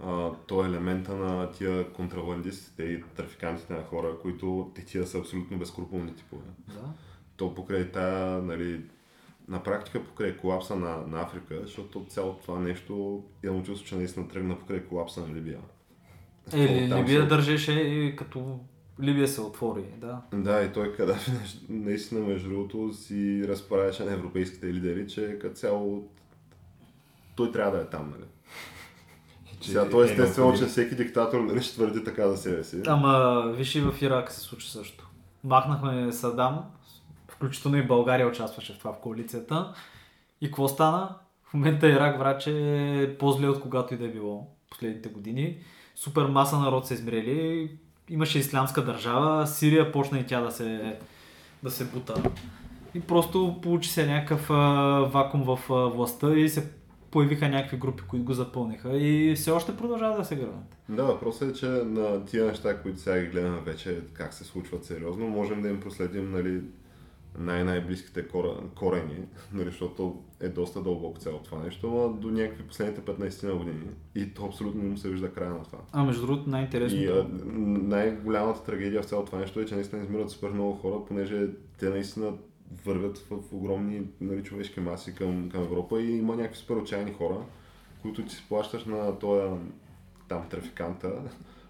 а, то елемента на тия контрабандистите и трафикантите на хора, които те тия са абсолютно безкруполни типове. да. То покрай тая, нали, на практика покрай колапса на, на Африка, защото цялото това нещо имам чувство, че наистина тръгна покрай колапса на Либия. Е, Либия държеше като Либия се отвори, да. Да, и той Кадафи [laughs] наистина, между другото, си разправяше на европейските лидери, че като цяло той трябва да е там, нали? [laughs] Сега, то е естествено, че необходимо. всеки диктатор нали, ще твърди така за себе си. Ама виж и в Ирак се случи също. Махнахме Садам, включително и България участваше в това в коалицията. И какво стана? В момента Ирак враче е по-зле от когато и да е било последните години. Супер маса народ се измрели. Имаше ислямска държава, Сирия почна и тя да се, да се бута. И просто получи се някакъв а, вакуум в а, властта и се появиха някакви групи, които го запълниха и все още продължават да се гръмнат. Да, въпросът е, че на тия неща, които сега ги гледаме вече, как се случват сериозно, можем да им проследим нали, най-най-близките корени, [laughs] нали, защото е доста дълбоко цялото това нещо, но до някакви последните 15 на години. И то абсолютно не му се вижда края на това. А между другото най-интересното... И най-голямата трагедия в цялото това нещо е, че наистина измират супер много хора, понеже те наистина вървят в огромни нали, човешки маси към, към Европа и има някакви супер отчаяни хора, които ти си плащаш на този там трафиканта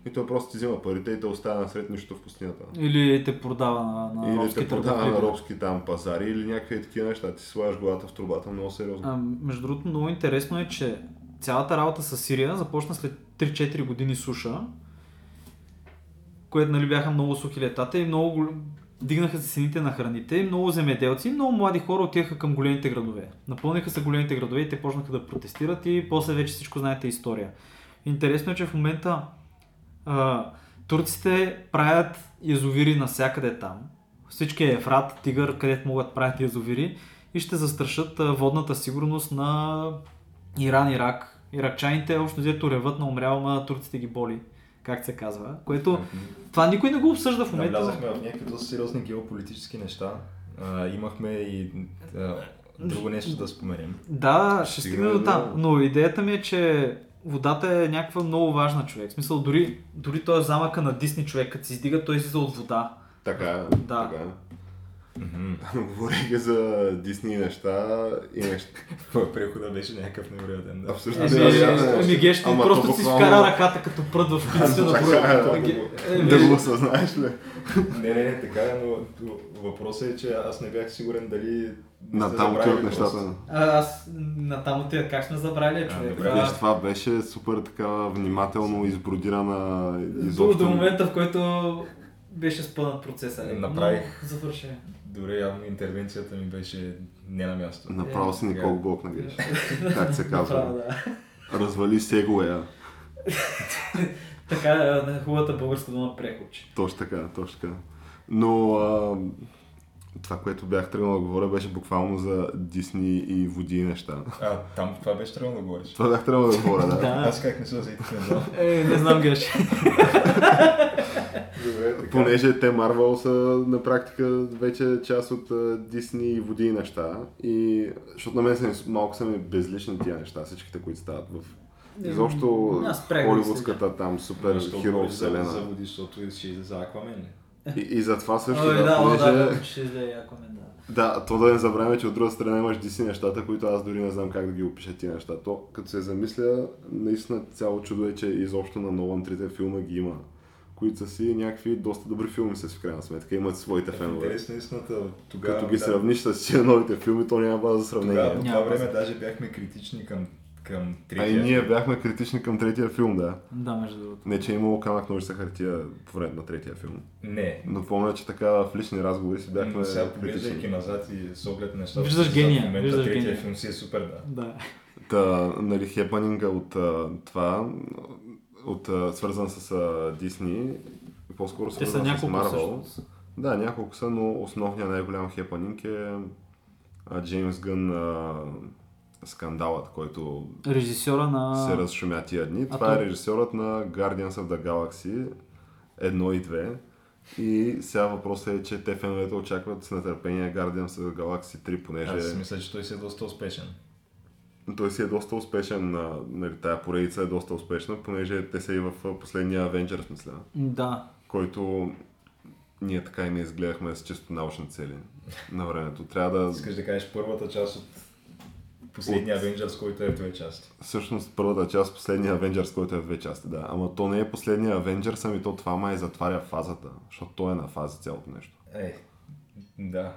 и той просто ти взима парите и те оставя насред нищо в пустинята. Или те продава на, на Или робски те продава търговци. на робски там пазари или някакви такива неща. Ти си слагаш главата в трубата много сериозно. А, между другото, много интересно е, че цялата работа с Сирия започна след 3-4 години суша, което нали бяха много сухи летата и много дигнаха се цените на храните, много земеделци, много млади хора отидаха към големите градове. Напълниха се големите градове и те почнаха да протестират и после вече всичко знаете история. Интересно е, че в момента а, турците правят язовири навсякъде там. Всички Ефрат, Тигър, където могат правят язовири и ще застрашат водната сигурност на Иран, Ирак. Иракчаните общо взето реват на умрял, ма турците ги боли, как се казва. Което това никой не го обсъжда в момента. Навлязахме в някакви доста сериозни геополитически неща. А, имахме и а, друго нещо да споменем. Да, ще Стигнем до там. Но идеята ми е, че водата е някаква много важна човек. В смисъл, дори, дори той е замъка на Дисни човек, като се издига, той излиза от вода. Така, е, Да. така. е. Мгм. Говорейки за Дисни неща и неща. Прехода беше някакъв невероятен. Да. Абсолютно. Еми, невероятно. еми Геш, ти Ами, Ама просто то си буквално- вкара ръката като пръд в пиците на броя. е, да. е, го осъзнаеш ли? Не, не, не, така е, но въпросът е, че аз не бях сигурен дали... На там забравили отиват нещата. а, аз на там отида, как сме забрали, човек. добре, Това- Виж, това беше супер така внимателно избродирана до, изобщо. до момента, в който беше спънат процеса. нали? Направих. Но Завърши. Дори явно интервенцията ми беше не на място. Направо си Е, Никол. Блок, нали? Как се Направо, казва? да. Развали сегуея. Така е хубавата българска дума преходче. Точно така, точно така. Но а, това, което бях тръгнал да говоря, беше буквално за Дисни и води и неща. А, там това беше трябвало да говориш. Това бях тръгнал да говоря, да. [laughs] Да. Аз как не се знам. Е, не знам Геш. [laughs] Добре. Понеже те Марвел са на практика вече част от Дисни и води и неща. И, защото на мен са малко са ми безлични тия неща, всичките, които стават в Изобщо холивудската там супер хиро за, за вселена. води, защото ще излезе за Аквамен? И, и затова също, Ой, да, да, понеже... да, ще излезе Аквамен, да. Да, то да не забравяме, че от друга страна имаш DC нещата, които аз дори не знам как да ги опиша тия неща. То, като се замисля, наистина цяло чудо е, че изобщо на Нолан трите филма ги има, които са си някакви доста добри филми са си в крайна сметка, имат своите В фенове. интерес на истината, тогава... Като ги да, сравниш с новите филми, то няма база за Тогава, сравнение. по Няма това време даже бяхме критични към, към А третия. и ние бяхме критични към третия филм, да. Да, между другото. Не, че е имало камък ножица хартия по време на третия филм. Не. Но помня, че така в лични разговори си бяхме Но сега поглеждайки назад и с оглед на нещата, Виждаш гения, момента виждаш третия гения. филм си е супер, да. Да. Та, нали, хепанинга от а, това, от, а, свързан с а, Дисни, по-скоро Те са свързан с Марвел. Да, няколко са, но основният най-голям хепанинг е а, Джеймс Гън а, скандалът, който Режисьора на... се разшумя тия дни. А Това е то- режисьорът на Guardians of the Galaxy 1 и 2. И сега въпросът е, че те феновете очакват с нетърпение Guardians of the Galaxy 3, понеже Аз мисля, че той си е доста успешен. той си е доста успешен, нали, тая поредица е доста успешна, понеже те са и в последния Avengers, мисля, Да. който ние така и не изгледахме с чисто научни цели на времето. Трябва да... Искаш да кажеш първата част от последния Avengers, който е в две части. Всъщност първата част, последния Avengers, който е в две части, да. Ама то не е последния Avengers, ами то това май затваря фазата, защото то е на фаза цялото нещо. Е, да.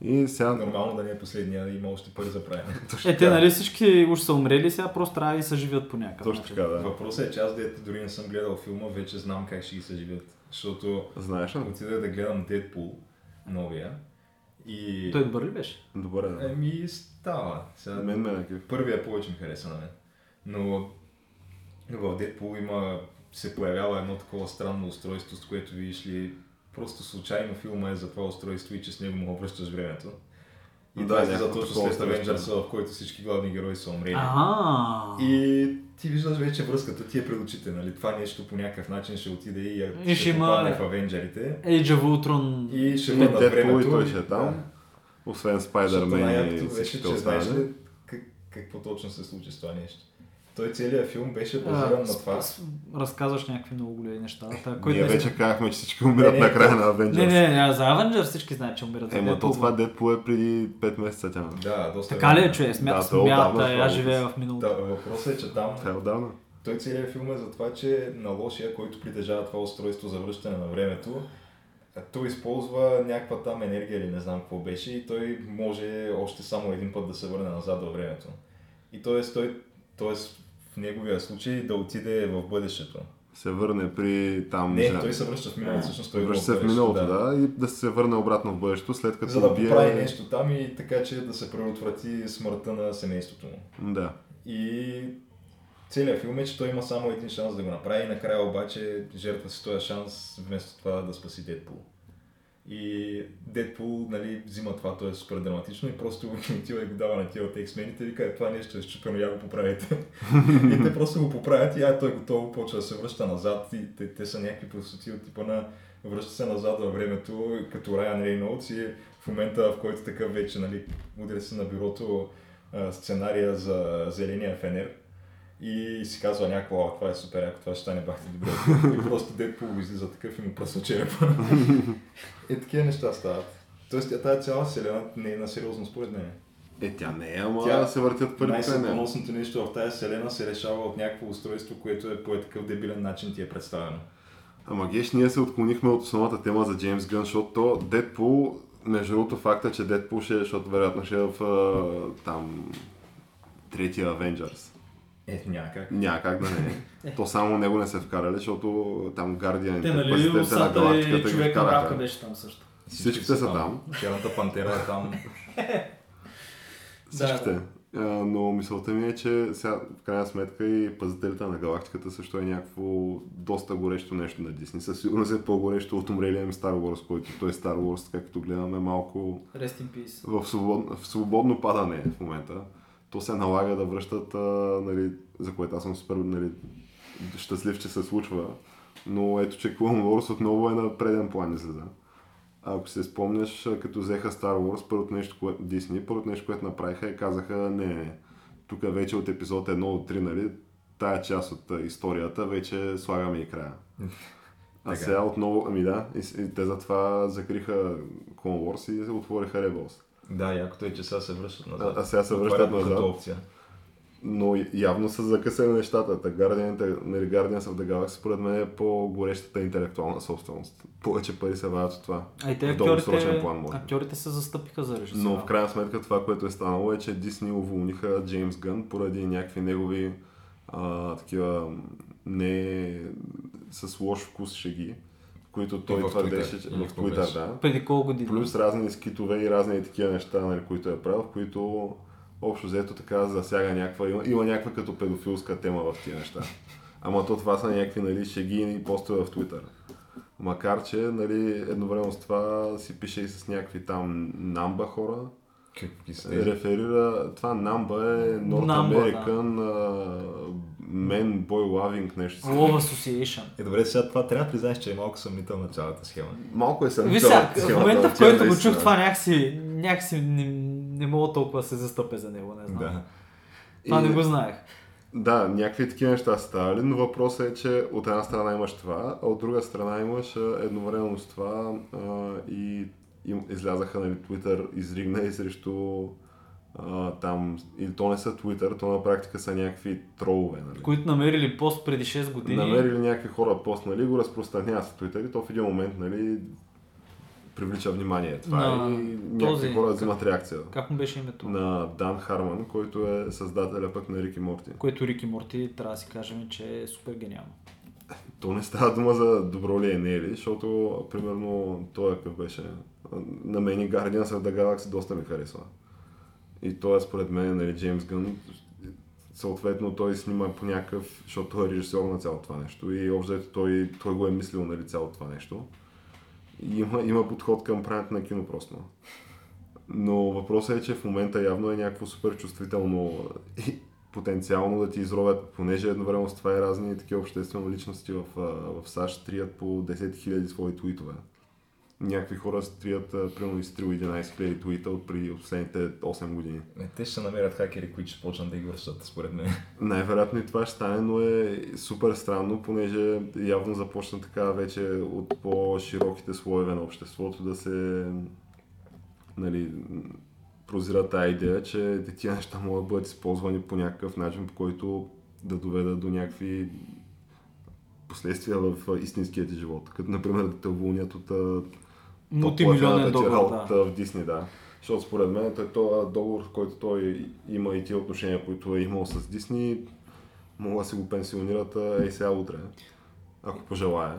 И сега... Нормално да не е последния, има още пари за правене. [laughs] Е, те нали всички уж са умрели, сега просто трябва да ги съживят по някакъв Точно така, да. Въпросът е, че аз дете дори не съм гледал филма, вече знам как ще ги съживят. Защото Знаеш ли? отидах да гледам Deadpool, новия. И... Той добър ли беше? Добре, да. Еми, става. Сега... Мен ме е някакъв. Първия повече ми хареса на мен. Но в Deadpool има, се появява едно такова странно устройство, с което видиш ли просто случайно филма е за това устройство и че с него му обръщаш времето. И Да, е за точно след. Avengers, в който всички главни герои са умрели. Ага. И ти виждаш вече връзката ти е пред очите, нали? Това нещо по някакъв начин ще отиде и, И ще има- попадне в Авенджерите. Age of Ultron. И ще върнат Deadpool времето. и той ще е там. Да. Освен Spider-Man и че знаеш останали. ли как, какво точно се случи с това нещо. Той целият филм беше базиран на това. с- Разказваш някакви много големи неща. Та, Ние не вече казахме, че всички умират Не, не, накрая на Avengers. Не, не, не, за Avengers всички знаят, че умират. за Ема то това Deadpool е преди 5 месеца тя. Да, доста Така ли е, човек? Смята, Да, е смята, това аз е. живея в миналото. Да, въпросът е, че там Това е отдавна. той целият филм е за това, че на лошия, който притежава това устройство за връщане на времето, той използва някаква там енергия или не знам какво беше и той може още само един път да се върне назад във времето. И т.е. той, т.е. в неговия случай да отиде в бъдещето. се върне при там... Не, жен- той се връща в миналото, всъщност той Връща се в миналото, да. и да се върне обратно в бъдещето, след като За да убие... поправи нещо там и така, че да се предотврати смъртта на семейството му. Да. И целият филм е, че той има само един шанс да го направи и накрая обаче жертва си този шанс, вместо това да спаси Дедпул. И Дедпул нали, взима това, то е супер драматично и просто отива и го дава на тия от X-мените и вика, «Е, това нещо е щупено, я го поправите. [laughs] и те просто го поправят и а той готово почва да се връща назад и те, те са някакви простоти от типа на връща се назад във времето, като Райан Рейнолдс и в момента, в който такъв вече нали, удря се на бюрото сценария за Зеления фенер и си казва някакво, това е супер, ако това ще стане бахте добре. И просто Дедпул го излиза такъв и му пръсва черепа. [laughs] е, такива неща стават. Тоест, тя тази цяла вселена не е на сериозно според мен. Е, тя не е, ама Тя- да се въртят пари покрай нея. Най-съдоносното нещо в тази вселена се решава от някакво устройство, което е по е такъв дебилен начин ти е представено. Ама геш, ние се отклонихме от основната тема за Джеймс Гън, защото то Дедпул, между другото факта, че Дедпул ще, защото вероятно ще е в там третия Avengers. Е, няма как. Няма как да не е. То само него не се вкарали, защото там Гардианите, Те, нали, пазителите на галактиката и ги човека вкараха. беше там също. Всичките са там. Черната пантера е там. [laughs] Всичките. Но мисълта ми е, че сега, в крайна сметка и пазителите на галактиката също е някакво доста горещо нещо на Дисни. Със сигурност е по-горещо от умрелия им Star Wars, който той Star Wars, както гледаме, малко Rest in peace. в свободно, в свободно падане в момента. То се налага да връщат, а, нали, за което аз съм супер нали, щастлив, че се случва. Но ето, че Clone Wars отново е на преден план излиза. Ако се спомняш, като взеха Star Wars, първото нещо, което Disney, първото нещо, което направиха е казаха, не, не, тук вече от епизод 1 до 3, нали, тая част от историята вече слагаме и края. А сега отново, ами да, и, и те затова закриха Clone Wars и отвориха Rebels. Да, якото е, че сега се връщат назад. А- а сега се връщат назад. Като опция. Но явно са закъсали нещата. Та Guardian, нали, Guardians of the Galaxy според мен е по-горещата интелектуална собственост. Повече пари се вадят от това. А и те актьорите, план, може актьорите се застъпиха за режисера. Но в крайна сметка това, което е станало е, че Дисни уволниха Джеймс Гън поради някакви негови а, такива не с лош вкус шеги, които той в твърдеше, че в Twitter, да. Преди колко години? Плюс разни скитове и разни такива неща, нали, които е правил, в които общо взето така засяга някаква, има, има някаква като педофилска тема в тия неща. Ама то това са някакви нали, шеги и постове в Twitter. Макар, че нали, едновременно с това си пише и с някакви там намба хора. Какви са? Реферира, това намба е North Number, American uh, Men Boy Loving нещо. си. Love Association. Е, добре, сега това трябва да признаеш, че е малко съмнителна цялата схема. Малко е Виж съмнителна сега, в момента, в който го чух това, някакси, някакси не, не мога толкова да се застъпя за него, не знам. Да. Това И- не го знаех. Да, някакви такива неща ставали, но въпросът е, че от една страна имаш това, а от друга страна имаш едновременно с това а, и им, излязаха, нали, Twitter изригна и срещу а, там, или то не са Twitter, то на практика са някакви тролове, нали. Които намерили пост преди 6 години. Намерили някакви хора пост, нали, го разпространяват в Twitter и то в един момент, нали, привлича внимание това На и някакви този- хора взимат реакция. Как му беше името? На Дан Харман, който е създателя пък на Рики Морти. Което Рики Морти, трябва да си кажем, че е супер гениално. То не става дума за добро ли е, не е ли, защото, примерно, той какъв беше. На мен и Guardians of the Galaxy доста ми харесва. И той е според мен, нали, Джеймс Гън, съответно той снима по някакъв, защото той е режисьор на цялото това нещо и общо той, той го е мислил, нали, цялото това нещо. И има, има подход към правенето на кино просто. Но въпросът е, че в момента явно е някакво супер чувствително и потенциално да ти изровят, понеже едновременно с това и разни такива обществени личности в, в САЩ трият по 10 000 свои твитове. Някакви хора стрият, примерно изтрил 11 000 твита от преди последните 8 години. Е, те ще се намерят хакери, които ще почнат да ги връщат, според мен. Най-вероятно и това ще стане, но е супер странно, понеже явно започна така вече от по-широките слоеве на обществото да се нали, прозира тази идея, че тия неща могат да бъдат използвани по някакъв начин, по който да доведат до някакви последствия в истинския ти живот. Като, например, да те уволнят от Мултимилионен договор, работа да. в Дисни, да. Защото според мен той, този договор, който той има и тия отношения, които е имал с Дисни, мога да си го пенсионират ей сега утре. ако пожелая.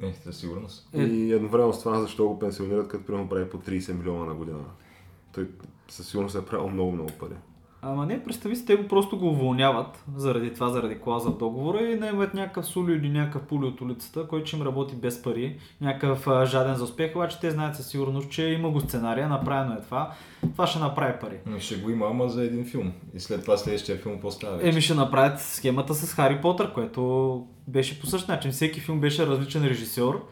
Е, със сигурност. Е. И едновременно с това, защо го пенсионират, като примерно прави по 30 милиона на година. Той със сигурност е правил много, много пари. Ама не, представи си, те го просто го уволняват заради това, заради клаза в договора и наемат някакъв сули или някакъв пули от улицата, който ще им работи без пари, някакъв а, жаден за успех, обаче те знаят със сигурност, че има го сценария, направено е това, това ще направи пари. Но ще го има, ама за един филм. И след това следващия филм по-става вече. Еми ще направят схемата с Хари Потър, което беше по същия начин. Всеки филм беше различен режисьор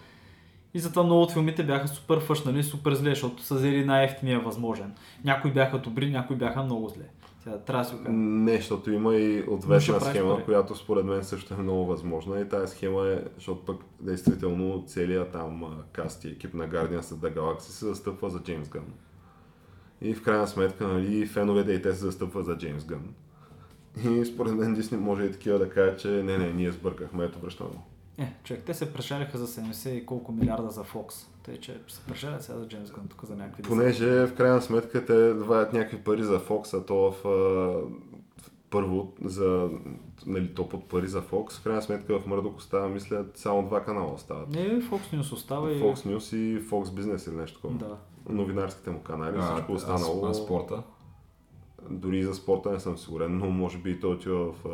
и затова много от филмите бяха супер фъшнали, супер зле, защото са взели най-ефтиния възможен. Някои бяха добри, някои бяха много зле. Сега трябва да. Не, защото има и правиш схема, пари. която според мен също е много възможна. И тази схема е, защото пък действително целият там каст и екип на Guardians of the Galaxy се застъпва за Джеймс Гън. И в крайна сметка, нали, феновете и те се застъпват за Джеймс Гън. И според мен Дисни може и такива да кажат, че не, не, ние сбъркахме, ето връщаме. Е, човек, те се прешаляха за 70 и колко милиарда за Фокс. Тъй, че се прешалят сега за Джеймс Гън тук за някакви Понеже в крайна сметка те дават някакви пари за Fox, а то в а, първо за нали, топ от пари за Fox, в крайна сметка в Мърдок остава, мисля, само два канала остават. Не, Фокс News остава и... Fox News и Fox Business или нещо такова. Да. Новинарските му канали, А, всичко останало. а, спорта. Дори и за спорта не съм сигурен, но може би и той отива в, а,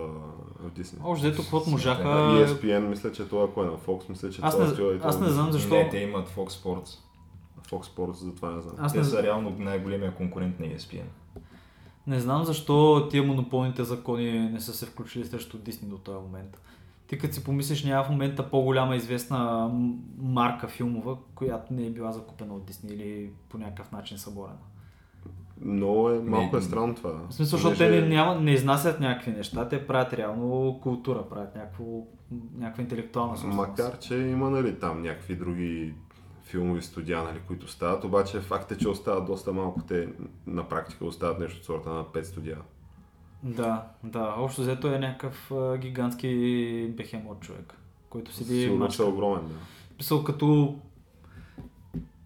в Disney. Общо дето, каквото можаха... ESPN, мисля, че това, ако е на Fox, мисля, че Аз това не, отива и аз това не в знам защо... Не, те имат Fox Sports. Fox Sports, затова не знам. Аз Те не, са реално най-големия конкурент на ESPN. не знам защо тия монополните закони не са се включили срещу Дисни до този момент. Ти като си помислиш, няма в момента по-голяма известна марка филмова, която не е била закупена от Дисни или по някакъв начин съборена. Но е, малко е странно това. В смисъл, защото те не, няма, не изнасят някакви неща, те правят реално култура, правят някакво, някаква интелектуална собственост. Макар, че има нали, там някакви други филмови студия, нали, които остават, обаче факт е, че остават доста малко. Те на практика остават нещо от сорта на 5 студия. Да, да, общо взето е някакъв гигантски бехемот човек, който седи Сигурно мачка. е огромен, да. Смисъл като...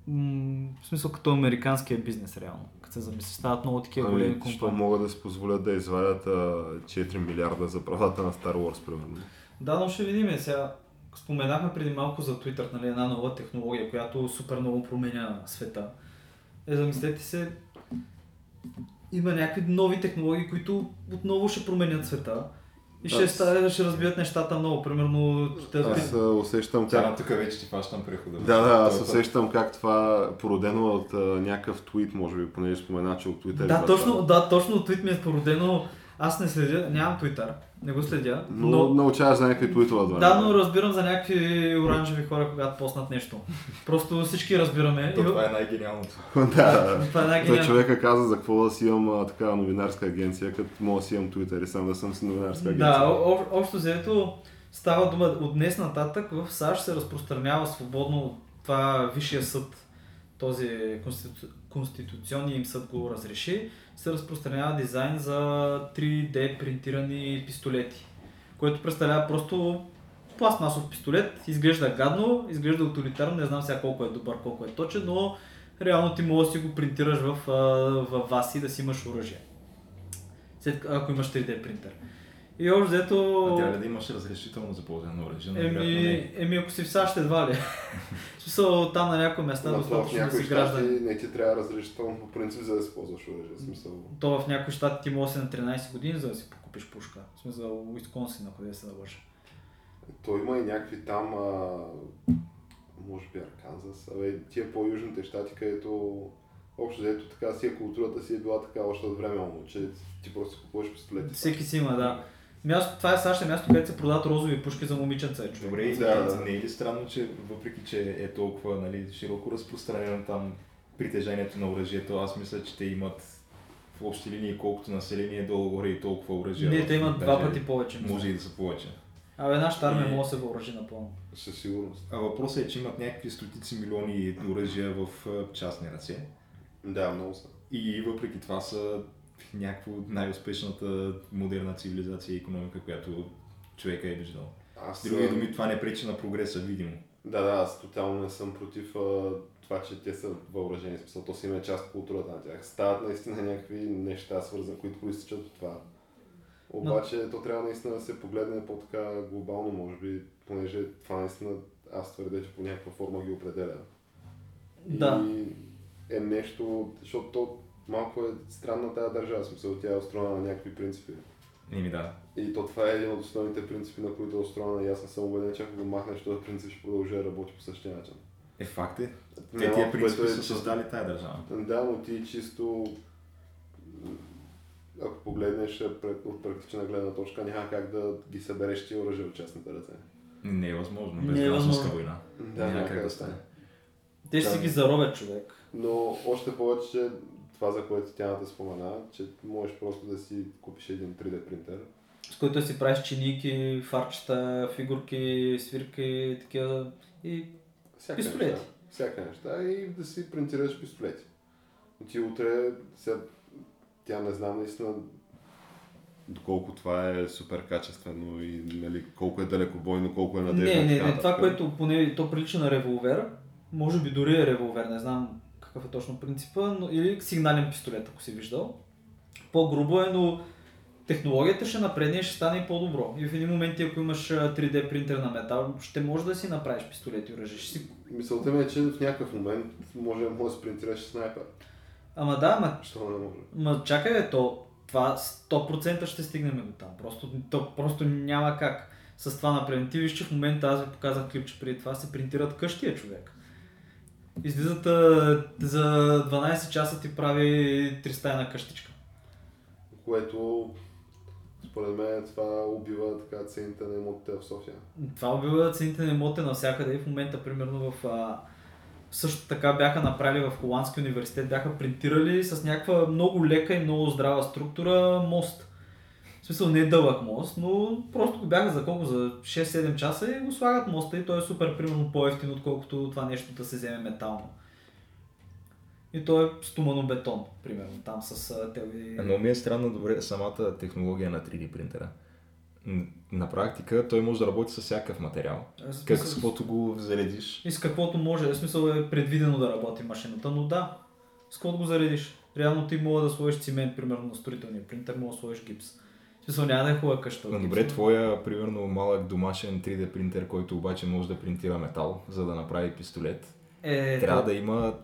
м, В смисъл като американския бизнес реално. Се замисли, стават много такива големи Ами, що компании. могат да си позволят да извадят а, 4 милиарда за правата на Star Wars, примерно. Да, но ще видим сега. Споменахме преди малко за Twitter, нали, една нова технология, която супер много променя света. Е, замислете се, има някакви нови технологии, които отново ще променят света. И ще, Да. ста- ще разбият нещата много. Примерно, ще Аз усещам Тя как... тук вече ти фащам прехода. Да, да, аз е усещам как това породено от а, някакъв твит, може би, понеже спомена, че от Twitter Да, идва точно, да, точно твит ми е породено. Аз не следя, нямам Twitter, не го следя. Но, но научаваш за някакви твитове време. Да, но разбирам за някакви оранжеви хора, когато поснат нещо. Просто всички разбираме. То, И- това е най-гениалното. [laughs] да, да. Това е Той най-гениално. човека каза за какво да си имам такава новинарска агенция, като мога да си имам Twitter и сам да съм си новинарска агенция. Да, о- об- общо взето става дума от днес нататък в САЩ се разпространява свободно това Висшия съд, този конститу... конституционния им съд го разреши, се разпространява дизайн за 3D принтирани пистолети, което представлява просто пластмасов пистолет, изглежда гадно, изглежда авторитарно, не знам сега колко е добър, колко е точен, но реално ти можеш да си го принтираш в, в вас и да си имаш оръжие. След, ако имаш 3D принтер. И общо взето... А трябва ли да имаш разрешително за ползване на оръжие? Най-вероятно Еми, не. еми, ако си в САЩ едва ли. В смисъл, там на някои места в достатъчно да си щати граждани. не ти трябва разрешително по принцип, за да си ползваш оръжие. Смисъл. То в някои щати ти може да си на 13 години, за да си покупиш пушка. В смисъл, Уисконсин, ако да се да лъжа. То има и някакви там, а, може би Арканзас, абе, тия по-южните щати, където общо взето така си е културата си е била така още от време, че ти просто купуваш пистолети. Всеки си има, да. Място, това е САЩ място, където се продават розови пушки за момиченца. Е, човек. Добре, и Да, да, не е ли странно, че въпреки, че е толкова нали, широко разпространено там притежанието на оръжието, аз мисля, че те имат в общи линии колкото население долу-горе и толкова оръжия. Не, те имат два пъти повече. мисля. Може и да са повече. Абе, нашата армия И- може да се въоръжи напълно. Със сигурност. А въпросът е, че имат някакви стотици милиони оръжия в частни ръце. Да, много са. И въпреки това са някакво най-успешната модерна цивилизация и економика, която човека е виждал. Аз, С други думи, това не пречи на прогреса, видимо. Да, да, аз тотално не съм против а, това, че те са въоръжени. Смисъл, то си има част от културата на тях. Стават наистина някакви неща, свързани, които проистичат от това. Обаче то трябва наистина да се погледне по-така глобално, може би, понеже това наистина аз твърдя, че по някаква форма ги определя. Да. И е нещо, защото то малко е странна тази държава, смисъл тя е устроена на някакви принципи. Еми да. И то това е един от основните принципи, на които е устроена и аз не съм убеден, че ако го махнеш, този принцип ще продължи да работи по същия начин. Е, факт е. Те тия принципи което е са създали тая държава. Да, но ти чисто ако погледнеш е, от практична гледна точка, няма как да ги събереш ти оръжие от частните ръце. Не е възможно. Без е гражданска възможно. война. Да, Няма как как да стане. Те ще Да. си ги заровят човек. Но още повече, че това, за което тя да спомена, че можеш просто да си купиш един 3D принтер. С които си правиш чиники, фарчета, фигурки, свирки, такива. И Всяка Пистолети. Неща, всяка неща и да си принтираш пистолети. Ти утре, сега, тя не знам наистина доколко това е супер качествено и нали, колко е далекобойно, колко е надежно. не, не, не, това, което поне то прилича на револвер, може би дори е револвер, не знам какъв е точно принципа, но, или сигнален пистолет, ако си виждал. По-грубо е, но технологията ще напредне и ще стане и по-добро. И в един момент, ако имаш а, 3D принтер на метал, ще можеш да си направиш пистолет и оръжие. Ще си... Мисълта ми е, че в някакъв момент може, може да се принтираш снайпер. Ама да, ама Що не може? Ма чакай, то, това 100% ще стигнем до там. Просто, то, просто няма как с това напред. Ти виж, че в момента аз ви показах клипче преди това, се принтират къщия човек. Излизат а, за 12 часа ти прави 300 къщичка. Което според мен това убива така цените на имотите в София. Това убива цените на имоти навсякъде и в момента, примерно в... А, също така бяха направили в Холандски университет, бяха принтирали с някаква много лека и много здрава структура мост. В смисъл не е дълъг мост, но просто го бяха за колко? За 6-7 часа и го слагат моста и той е супер примерно по-ефтин, отколкото това нещо да се вземе метално. И то е стоманобетон, примерно, там с тези... Но ми е странно добре самата технология на 3D принтера. На практика той може да работи с всякакъв материал. Как смисъл- с каквото го заредиш. И с каквото може, в смисъл е предвидено да работи машината, но да, с каквото го заредиш. Реално ти мога да сложиш цимент, примерно на строителния принтер, мога да сложиш гипс. Смисъл няма да е хубава къща. Но добре, твоя, примерно, малък домашен 3D принтер, който обаче може да принтира метал, за да направи пистолет, Е, трябва то- да има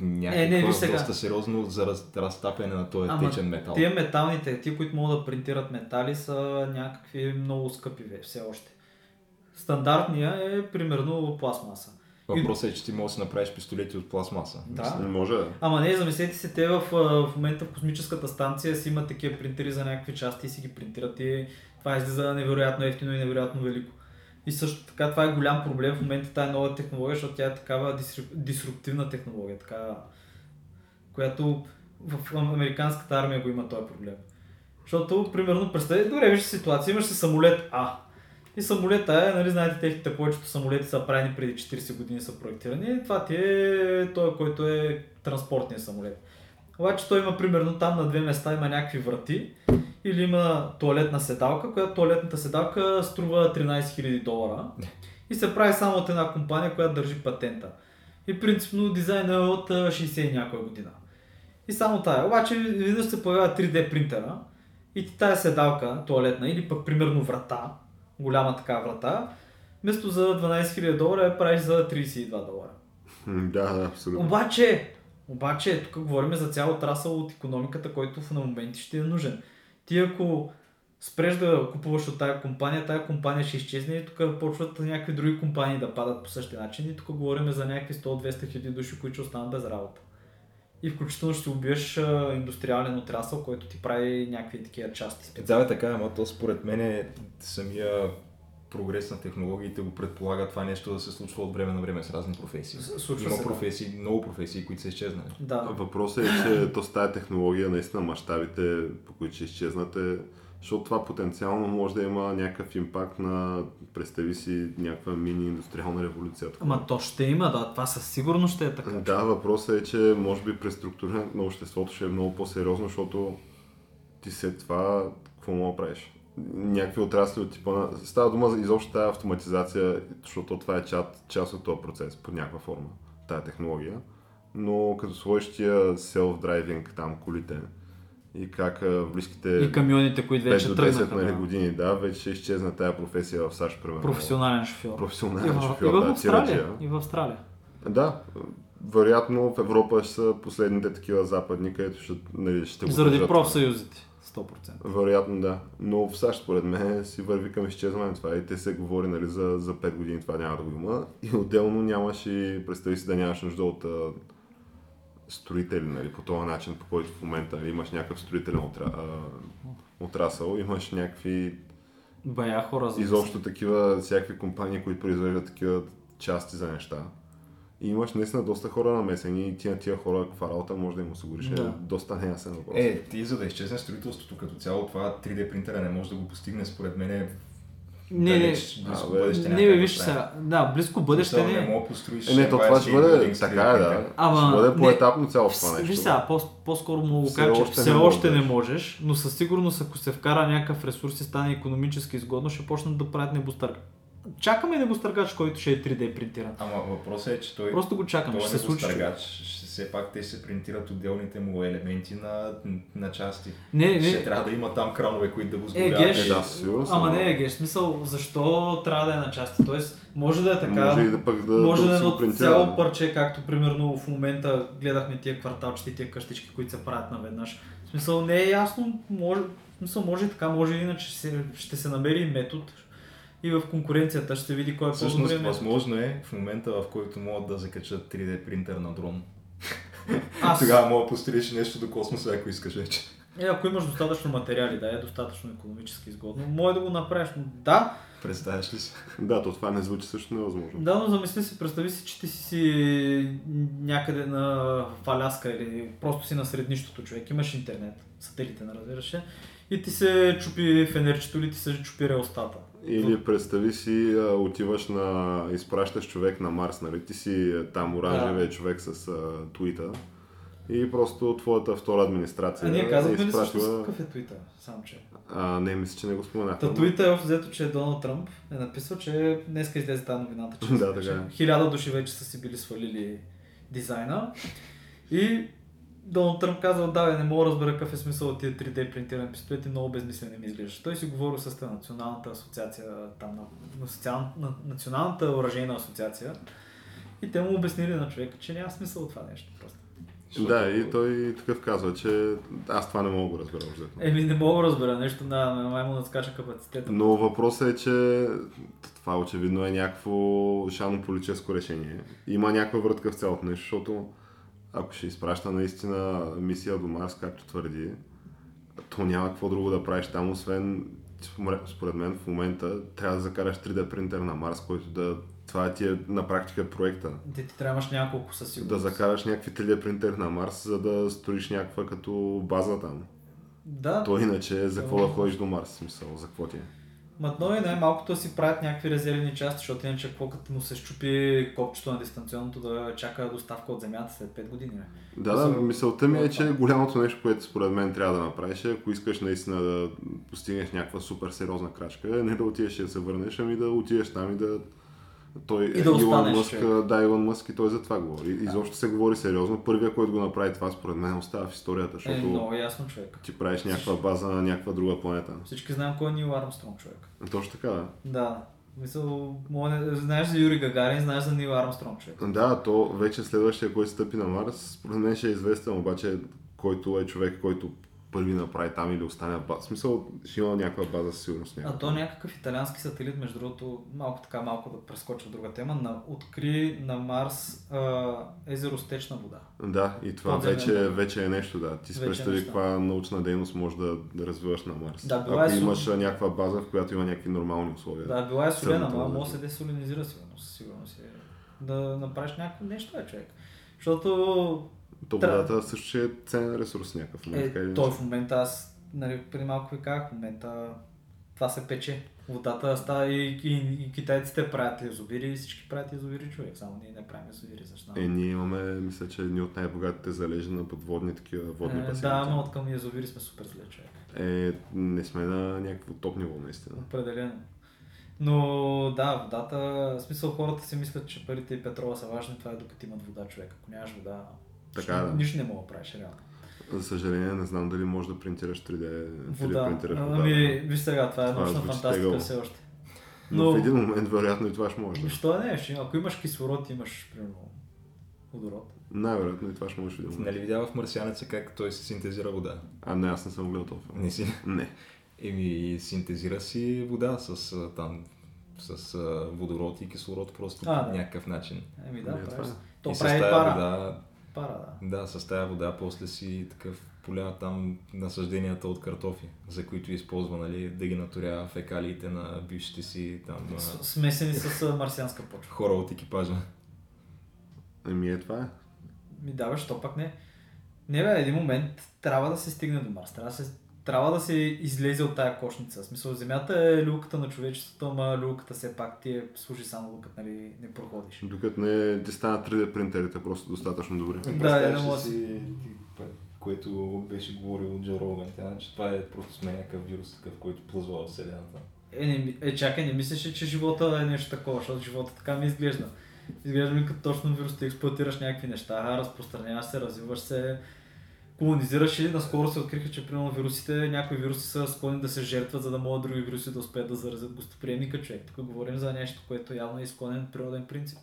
някакво Е, не, виж сега. доста сериозно за раз, разтапяне на този Ама течен метал. Тия металните, тия, които могат да принтират метали, са някакви много скъпи ве, все още. Стандартния е примерно пластмаса. Въпросът е, че ти можеш да си направиш пистолети от пластмаса. Да. Не може да. Ама не, замислете се, те в, в момента в космическата станция си имат такива принтери за някакви части и си ги принтират и това излиза невероятно ефтино и невероятно велико. И също така това е голям проблем в момента тази нова технология, защото тя е такава дисруп- дисруптивна технология, така, която в американската армия го има този проблем. Защото, примерно, представете, добре, виж ситуация, имаш си самолет А. И самолета е, нали, знаете, техните повечето самолети са правени преди 40 години са проектирани. Това ти е той, който е транспортният самолет. Обаче той има примерно там на две места има някакви врати или има туалетна седалка, която туалетната седалка струва 13 000 долара и се прави само от една компания, която държи патента. И принципно дизайна е от а, 60 и някоя година. И само тая. Обаче веднъж се появява 3D принтера и ти тая седалка, туалетна или пък примерно врата, голяма така врата, вместо за 12 000 долара я правиш за 32 долара. Да, да, абсолютно. Обаче, обаче, тук говорим за цял отрасъл от економиката, който в на моменти ще е нужен. Ти ако спреш да купуваш от тая компания, тая компания ще изчезне и тук почват някакви други компании да падат по същия начин и тук говорим за някакви 100-200 хиляди души, които ще останат без работа. И включително ще убиеш а, индустриален отрасъл, който ти прави някакви такива части. Да, бе, така, е, ама то според мен е самия прогрес на технологиите го предполага това нещо да се случва от време на време с разни професии. Случва Има се, да. професии, много професии, които са изчезнали. Да. Въпросът е, че то с тази технология, наистина мащабите, по които ще изчезнат е, защото това потенциално може да има някакъв импакт на, представи си, някаква мини индустриална революция. такова. Ама то ще има, да, това със сигурност ще е така. Да, въпросът е, че може би преструктурирането на обществото ще е много по-сериозно, защото ти след това какво мога да правиш? Някакви отрасли от типа на... Става дума за изобщо тази автоматизация, защото това е част, част от този процес по някаква форма, тази технология. Но като сложиш тия self-driving там колите и как в близките И камионите, които 5 вече до 10 тръгнаха. нали, да. години, да, вече изчезна тази професия в САЩ, примерно. Професионален шофьор. И Професионален в, шофьор, и в да, Австралия. тираджия. И в Австралия. Да, вероятно в Европа ще са последните такива западни, където ще, нали, ще го Заради профсъюзите. 100%. Вероятно да. Но в САЩ, според мен, си върви към изчезване това и те се говори нали, за, за 5 години това няма да го има. И отделно нямаш и, представи си да нямаш нужда от строители, нали, по този начин, по който в момента нали, имаш някакъв строителен отра, отрасъл, имаш някакви Бая хора за изобщо такива, всякакви компании, които произвеждат такива части за неща. И имаш наистина доста хора намесени и тия, тия хора каква работа може да им осигуриш. Да. Е доста неясен въпрос. Е, ти за да изчезне строителството като цяло, това 3D принтера не може да го постигне, според мен е Не, не, близко А, бъдеще. не, бе, виж сега. Да, близко бъдеще не. не мога построиш Е, не, то това ще бъде така, 3D е, да. Ама, ще бъде не, по-етапно цялото това нещо. Виж сега, по- по-скоро му Все кажа, че все не още не можеш. но със сигурност ако се вкара някакъв ресурс и стане економически изгодно, ще почнат да правят небостърг. Чакаме небостъргач, който ще е 3D принтиран. Ама въпросът е, че той, Просто го чакаме, той ще се случи. небостъргач, ще- все пак те се принтират отделните му елементи на, на части. Не, Ще не, трябва да има там кранове, които да го Е, сгорят. геш, Е, да, със сигурност, ама не е геш, смисъл, защо трябва да е на части? Тоест, може да е така, Може и да пък да, може да е го едно принтира. цяло парче, както примерно в момента гледахме тия кварталчета и тия къщички, които се правят наведнъж. В смисъл не е ясно, може, в смисъл може и така, може и иначе се, ще се намери метод и в конкуренцията ще се види кой е Всъщност, по-добрият метод. възможно е в момента, в който могат да закачат 3D принтер на дрон. Аз, Тогава мога да построиш нещо до космоса, ако искаш вече. е, ако имаш достатъчно материали, да, е достатъчно економически изгодно, може да го направиш. Но Да, Представяш ли си? Да, то това не звучи също невъзможно. Да, но замисли си, представи си, че ти си, си някъде на в Аляска или просто си на среднищото човек, имаш интернет, сателитен разбираш се, и ти се чупи фенерчето или ти се чупи реостата. Или представи си, а, отиваш на... изпращаш човек на Марс, нали? Ти си а, там оранжевия човек с а, твита. И просто твоята втора администрация А ние казахме е ли изпратила- какъв е твита? Само че. А, не, мисля, че не го споменах. Та твита е взето, че Доналд Тръмп е написал, че днеска излезе тази новината, че, [laughs] Да, така е. хиляда души вече са си били свалили дизайна. И Доналд Тръмп казва, да, бе, не мога да разбера какъв е смисъл от тия 3D принтирани пистолети, много безмислени ми изглеждаш. Той си говори с националната асоциация, там на, на, социал, на националната оръжейна асоциация. И те му обяснили на човека, че няма смисъл от това нещо просто. Да, и той такъв казва, че аз това не мога да го разбера. общо взето. Еми не мога да разбера нещо, на май му надскача капацитета. Но въпросът е, че това очевидно е някакво шано политическо решение. Има някаква вратка в цялото нещо, защото ако ще изпраща наистина мисия до Марс, както твърди, то няма какво друго да правиш там, освен според мен в момента трябва да закараш 3D принтер на Марс, който да... Това ти е на практика проекта. Ти, ти трябваш няколко със Да сигурност. закараш някакви 3D принтер на Марс, за да строиш някаква като база там. Да, То иначе за какво да ходиш до Марс, смисъл, за какво ти е? Матно и най-малкото си правят някакви резервни части, защото иначе какво като му се щупи копчето на дистанционното да чака доставка от земята след 5 години. Да, да, Мисъл, мисълта ми е, че голямото нещо, което според мен трябва да направиш, е, ако искаш наистина да постигнеш някаква супер сериозна крачка, не да отидеш и да се върнеш, ами да отидеш там и да... Той, И да Илон Мъск, човек. да, Илон Мъск и той за това говори. Изобщо се говори сериозно. Първият, който го направи това, според мен, остава в историята, Е, защото много ясно човек. ти правиш някаква база на някаква друга планета. Всички знаем кой е Нил Армстронг човек. Точно така, да. Да. Мисъл, мога не- знаеш за Юри Гагарин, знаеш за Нил Армстронг човек. Да, то вече следващия, който стъпи на Марс, според мен ще е известен, обаче който е човек, който първи направи там или остане в база. В смисъл, ще има някаква база със сигурност. А някаква. то някакъв италиански сателит, между другото, малко така, малко да прескоча в друга тема, на, откри на Марс а, езеро с течна вода. Да, и това Подземен вече, дом. вече е нещо, да. Ти си е представи нещо. каква научна дейност можеш да, да развиваш на Марс. Да, била Ако е су- имаш а, някаква база, в която има някакви нормални условия. Да, била е солена, но може да се десолинизира сигурно, със сигурност. Е. Да направиш някакво нещо, е, човек. Защото То водата също ще е ценен ресурс някакъв момент. или е, той в момента, аз нали, преди малко ви казах, в момента това се пече. Водата става и, и, и китайците правят язовири и всички правят язовири, човек. Само ние не правим язовири, защо? Е, ние имаме, мисля, че едни от най-богатите залежи на подводни такива водни Е, басейни. да, ама от към язовири сме супер зле, човек. Е, не сме на някакво топ ниво, наистина. Определено. Но да, водата, в смисъл хората си мислят, че парите и петрола са важни, това е докато имат вода човек. Ако нямаш вода, Така, нищо, да. нищо не мога да правиш реално. За съжаление, не знам дали можеш да принтираш 3D, 3D Вода. принтираш вода. Ами, виж сега, това е Това научна фантастика все още. Но Но, в един момент, вероятно, и това ще може. Да. Защо не? Ще- Ако имаш кислород, имаш, примерно, водород. Най-вероятно и това ще може в един момент. Нали видява в Марсианеца как той се синтезира вода? А не, аз не съм гледал този филм. Не си. Не. Еми, синтезира си вода с там с а, водород и кислород просто А, по да. някакъв начин. Еми да, Ами, това е. То и прави пара. вода, Пара, да. да, с тая вода после си такъв поля там насъжденията от картофи, за които използва, нали, да ги наторява фекалиите на бившите си там С- Смесени с марсианска почва. хора от екипажа. Ами е това е. Ми даваш, то пак не. Не бе, един момент трябва да се стигне до Марс. Трябва да се, трябва да се излезе от тая кошница. В смисъл, Земята е люлката на човечеството, ама люлката все пак ти е, служи само докато нали, не проходиш. Докато не ти станат 3D принтерите просто достатъчно добри. Да, Представяш да, си, което беше говорил Джо Роган, че това е просто сме някакъв вирус, такъв, който плъзва в Вселената. Е, не, е, чакай, не мислиш, че живота е нещо такова, защото живота така ми изглежда. Изглежда ми като точно вирус, ти експлуатираш някакви неща, разпространяваш се, развиваш се, колонизираш и наскоро се откриха, че примерно вирусите, някои вируси са склонни да се жертват, за да могат други вируси да успеят да заразят гостоприемника човек. Тук говорим за нещо, което явно е изклонен природен принцип.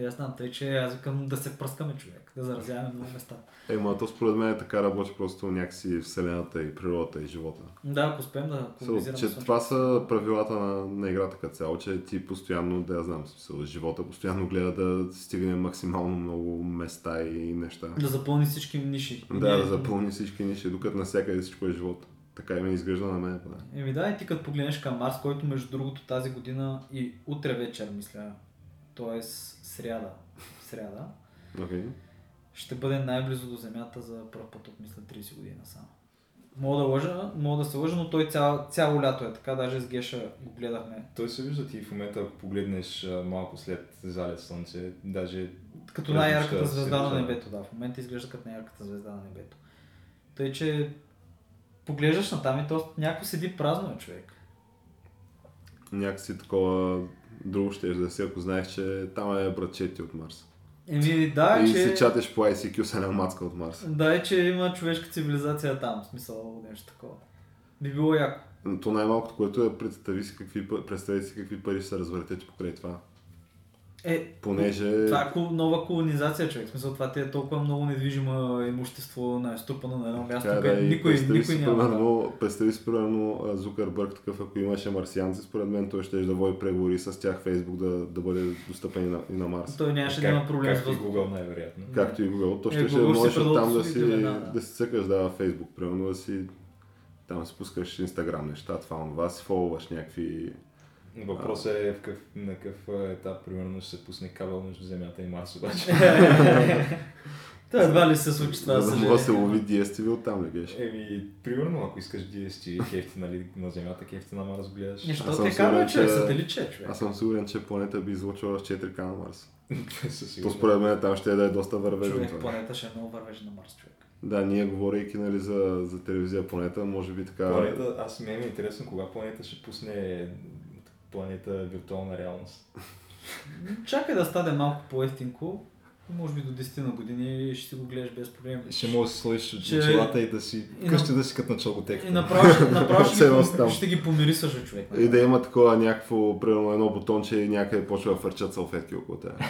И аз знам, тъй, че аз викам да се пръскаме човек, да заразяваме много места. Е, ма то според мен е така работи просто някакси Вселената и природата и живота. Да, ако успеем да колонизираме че това са правилата на, на играта като цяло, че ти постоянно, да я знам, смисъл, живота постоянно гледа да стигне максимално много места и неща. Да запълни всички ниши. Да, да запълни всички ниши, докато навсякъде всичко е живот. Така и ми изглежда на мен. Еми да, и ти като погледнеш към Марс, който между другото тази година и утре вечер, мисля, т.е. сряда, сряда, Okay. ще бъде най-близо до Земята за първ път от мисля 30 години само. Мога да лъжа, мога да се лъжа, но той цяло, цяло лято е така, даже с Геша го гледахме. Той се вижда ти в момента, ако погледнеш малко след залез слънце, даже Като най-ярката звезда на небето, да. В момента изглежда като най-ярката звезда на небето. Тъй, че поглеждаш на там и то някой седи празно човек. Някакси такова друго ще да си, ако знаеш, че там е братчети от Марс. Еми да, и че... се чатеш по ICQ с една мацка от Марс. Да, е, че има човешка цивилизация там, в смисъл нещо такова. Би било яко. То най-малкото, което е представи си какви, представи си какви пари ще се развъртете покрай това. Е, Понеже... това е нова колонизация, човек. В смисъл, това ти е толкова много недвижимо имущество на струпано на едно място, където да, и никой, никой си, няма. примерно, представи си, примерно, Зукърбърг такъв, ако имаше марсианци, според мен той ще да води преговори с тях Фейсбук да, да бъде достъпен и на, и на Марс. Той нямаше да има проблем с както и. Google най-вероятно. Както и Google. То Е, ще, Google ще можеш там да си, веднага, да. да си цъкаш да, Фейсбук, примерно да си там си пускаш Инстаграм неща, това, това си фолваш някакви... Въпросът е в какъв, на какъв а, етап, примерно, ще се пусне кабел между Земята и Марс обаче. [laughs] Това едва ли се случи това, за за да се лови DSTV оттам ли геш? Еми, примерно, ако искаш DST, кефти нали, на Земята, кефти на Марс гледаш. Съм те казва, сигурен, че е че- сателитче, човек. Аз съм сигурен, че планета би излучила с 4К на Марс. [laughs] Със То според мен там ще да е доста вървежно Човек, планета ще е много вървежа на Марс, човек. Да, ние говорейки нали, за, за телевизия планета, може би така... Планета, аз ми е интересно кога планета ще пусне планета виртуална реалност. Чакай да стане малко по-ефтинко. Може би до 10 на години ще си го гледаш без проблем. Ще можеш да сложиш Ще- очилата и да си и къщи на- да си като на чалготеката. И направо, ще- направо [laughs] ще, ги, ще ги помирисаш, човек. И да има такова някакво, примерно едно бутонче и някъде почва да фърчат салфетки около теб. [laughs]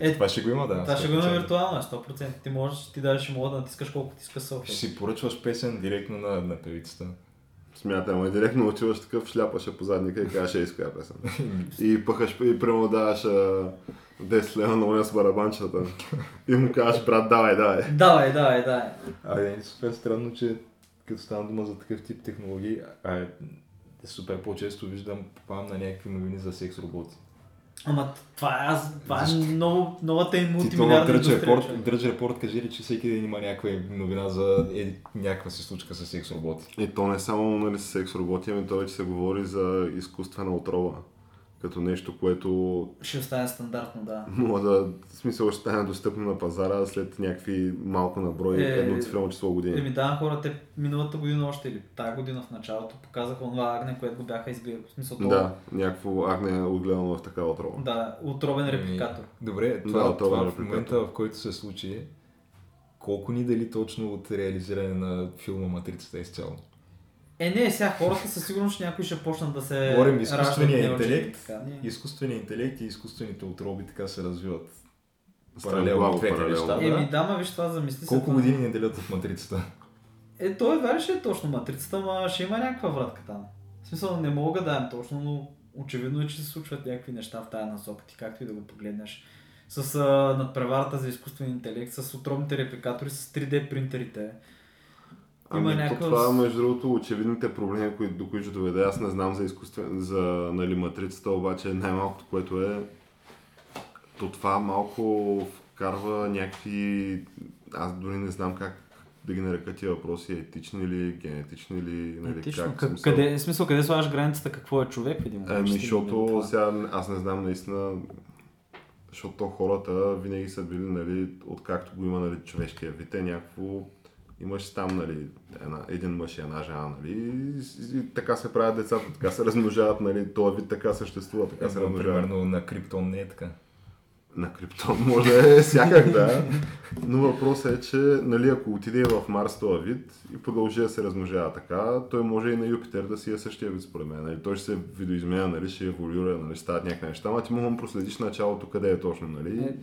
Е, това ще го има, да. Това ще го има 100%. виртуално, 100%. Ти можеш, ти даже ще мога да натискаш колко ти искаш Ще селфи. си поръчваш песен директно на, на певицата. Смятай, ама и директно отиваш такъв, шляпаше по задника и казваш, ей, с коя песен. [laughs] И пъхаш, и прямо даваш а, 10 лева на уния с барабанчета. И му казваш, брат, давай, давай. Давай, давай, давай. Абе, е супер странно, че като стана дума за такъв тип технологии, а, е, супер по-често виждам, попадам на някакви новини за секс роботи. Ама това е, аз, това е много, новата им Ти това мултимилиардна Дръж индустрия. репорт. Дръж репорт кажи ли, че всеки ден има някаква новина за е, някаква си случка с секс роботи. И то не само нали, с секс роботи, ами то вече се говори за изкуствена отрова. Като нещо, което Ще остане стандартно, да. може да, в смисъл ще стане достъпно на пазара след някакви малко наброй, Е, едноцифрено число години. Еми да, хора, те миналата година още или тази година в началото показаха онова агне, което го бяха изгледали. В смисъл това. Да, някакво агне отгледано в такава отрова. Да, отробен Ами, репликатор. Добре, Да, това, това това е в момента, в който се случи, колко ни дали точно от реализиране на филма Матрицата изцяло? Е, не, сега хората със сигурност някои ще почнат да се Говорим изкуствения интелект. така, не. Изкуственият интелект и изкуствените отроби така се развиват. Паралелно много двете неща. Еми Да. да, ма виж това замисли. Колко години ни делят от Матрицата? Е, той едва ще е точно матрицата, ма ще има някаква вратка там. В смисъл не мога да дам точно, но очевидно е, че се случват някакви неща в тая насока, ти както и да го погледнеш. С а, надпреварата за изкуствен интелект, с отробните репликатори, с 3D принтерите. Ами, то това, между другото, очевидните проблеми, които, до които доведе. Аз не знам за изкуствен, за нали, матрицата, обаче най-малкото, което е, то това малко вкарва някакви, аз дори не знам как да ги нарека тия въпроси, етични или генетични или нали, Етично. как. Как, смисъл. къде, смисъл, къде слагаш границата, какво е човек в един момент? Ами, защото сега аз не знам наистина, защото хората винаги са били, нали, откакто го има нали, човешкия вид, е някакво, имаш там, нали, една, един мъж и една жена, нали, и, и, така се правят децата, така се размножават, нали, този вид така съществува, така се Ема, размножават. Примерно на Криптон не е така. На Криптон може да е всякак, да. Но въпросът е, че нали, ако отиде в Марс този вид и продължи да се размножава така, той може и на Юпитер да си е същия вид според мен. Нали? Той ще се видоизменя, нали? ще еволюира, нали? стават някакви неща, ама ти му проследиш началото къде е точно. Нали? Е,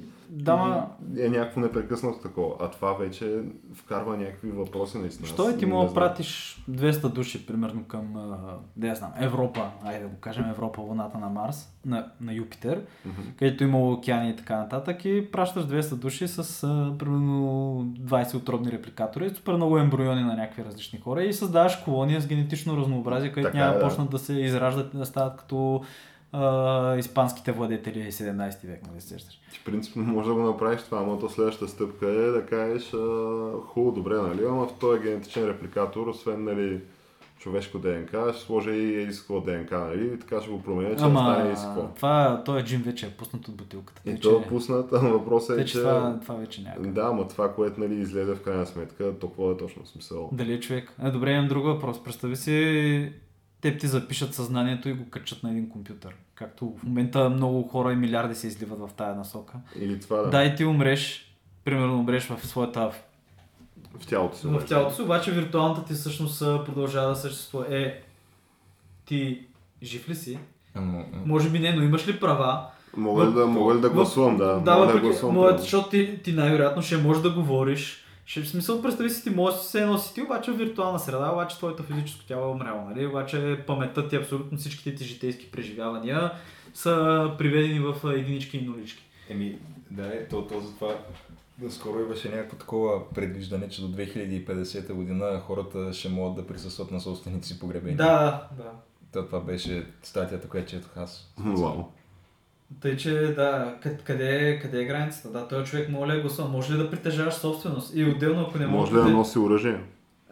да, ма, е някакво непрекъснато такова. А това вече вкарва някакви въпроси наистина. Що е ти мога да пратиш 200 души, примерно към, да я знам, Европа, айде да го кажем Европа, луната на Марс, на, на Юпитер, Мгм. където има океани и така нататък и пращаш 200 души с а, примерно 20 отробни репликатори, супер много ембриони на някакви различни хора и създаваш колония с генетично разнообразие, където Така няма е, да. почнат да се израждат и да стават като а, испанските владетели 17 век, нали се сещаш? Ти принципно може да го направиш това, ама то следващата стъпка е да кажеш а, хубаво, добре, нали, ама в този генетичен репликатор, освен нали, човешко ДНК, ще сложа и едиско ДНК, нали, и така ще го променя, че да стане Ама едиско. това, той е джин вече е пуснат от бутилката. И то е пуснат, ама въпросът е, че че... това, това вече няма. Да, ама това, което нали, излезе в крайна сметка, то какво е точно смисъл? Дали е човек? Е, добре, имам друг въпрос. Представи си, теб ти запишат съзнанието и го качат на един компютър. Както в момента много хора и милиарди се изливат в тая насока. Или това да, Да, и ти умреш, примерно умреш в своята в тялото си. в тялото си, обаче виртуалната ти всъщност продължава да съществува. Е, ти жив ли си? Ама, Може би не, но имаш ли права? Мога ли да, мога ли да гласувам, да. Да, мога да гласувам. защото ти, ти най-вероятно ще можеш да говориш. Ще, в смисъл, представи си, ти можеш да се едно си ти, обаче в виртуална среда, обаче твоето физическо тяло е умряло, нали? Обаче паметта ти, абсолютно всичките ти житейски преживявания са приведени в единички и нулички. Еми, да, е, то, то затова скоро имаше някакво такова предвиждане, че до 2050 година хората ще могат да присъстват на собствените си погребения. Да, да. То, това беше статията, която четох аз. Вау. Тъй, че да, къде, къде, е- е границата? Да, този човек може ли да гласува? Може ли да притежаваш собственост? И отделно, ако не Може може ли да носи оръжие?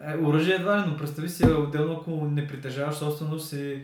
Е, оръжие едва ли, но представи си, отделно ако не притежаваш собственост и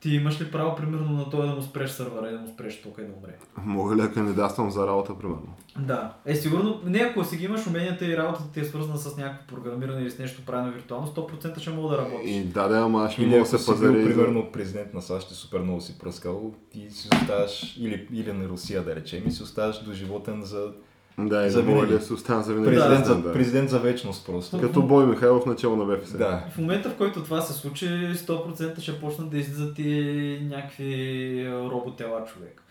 ти имаш ли право, примерно, на той да му спреш сървъра и да му спреш тока и да умре? Мога ли да кандидатствам за работа, примерно? Да. Е, сигурно, не ако си ги имаш уменията и работата ти е свързана с някакво програмиране или с нещо правено виртуално, 100% ще мога да работиш. И да, да, ама аз ще мога да се бил, пазари. за- примерно, президент на САЩ и супер много си пръскал, ти си оставаш, или, или на Русия да речем, и си оставаш до животен за Да, и За да мога винаги. да се оставам за винаги. президент, да, за, да. президент за вечност просто. Като Бой Михайлов начало на БФС. Да. В момента, в който това се случи, 100% ще почнат да излизат и някакви а, роботела човек.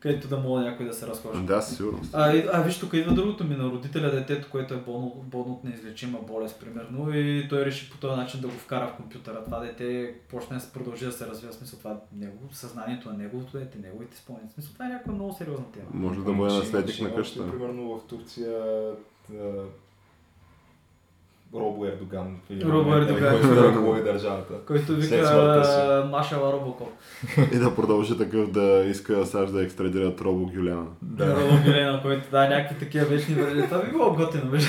Където да мога някой да се разхожда. Да, със сигурност. А, и- а виж тук идва другото ми на родителя, детето, което е болно, болно от неизлечима болест, примерно, и той реши по този начин да го вкара в компютъра. Това дете почне да се продължи да се развива, смисъл това него, съзнанието на неговото дете, неговите спомени. Смисъл това е някаква много сериозна тема. Може да му е наследник на още, Примерно в Турция Робо Ердоган. Робо Ердоган. Който да ръководи държавата. Който вика Машала Робокоп. [laughs] И да продължи такъв да иска САЩ да екстрадират Робо Гюляна. Да. Робо Гилена, който да, някакви такива вечни вържи. Това би било готино, беше.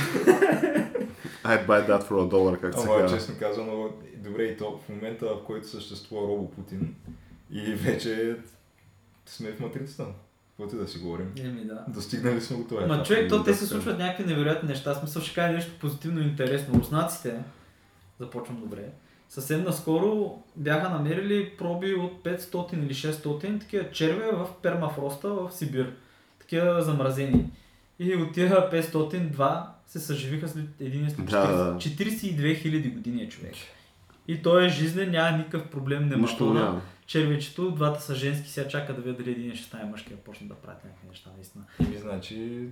I'd buy that for a dollar, как се Ама казва. честно казано, добре и то в момента, в който съществува Робо Путин и вече сме в матрицата. Каквото и да си говорим. Еми да. Достигнали сме го това. Ма човек, то те се случват някакви невероятни неща. Смисъл ще кажа нещо позитивно и интересно. Руснаците, започвам добре, съвсем наскоро бяха намерили проби от 500 или 600 такива черве в пермафроста в Сибир. Такива замразени. И от тия 502 се съживиха след един след Да, да. 42 хиляди години е човек. И той е жизнен, няма никакъв проблем, не Нищо няма. Червечето, двата са женски, сега чака да видя дали един ще стане мъжки, да почне да правят някакви неща, наистина. Еми, значи,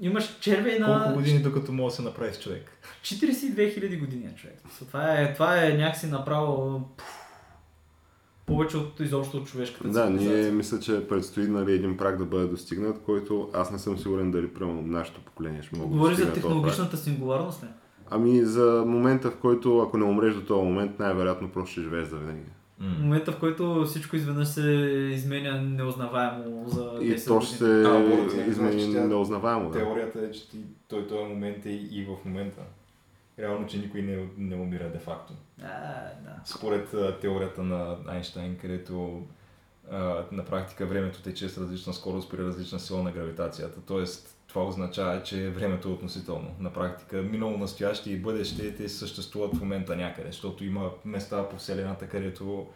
Имаш червей колко на години докато може да се направи с човек? 42 хиляди години, е човек. Това, е, това е някакси направо повече от изобщо от човешката Да, ние мисля, че предстои нали, един прак да бъде достигнат, който аз не съм сигурен дали примерно нашето поколение ще мога да Говори за достигне този прак. технологичната сингуларност, не? Ами за момента, в който ако не умреш до този момент, най-вероятно просто ще живееш за В момента, в който всичко изведнъж се изменя неузнаваемо за 10 И то ще се измени тя- неузнаваемо. Да. Теорията е, че ти, той този момент е и в момента. Реално, че никой не, не умира де-факто. А, да. Според а, теорията на Айнштайн, където а, на практика времето тече с различна скорост при различна сила на гравитацията. Тоест, това означава, че времето е относително. На практика, минало, настояще и бъдеще те съществуват в момента някъде, защото има места по Вселената, където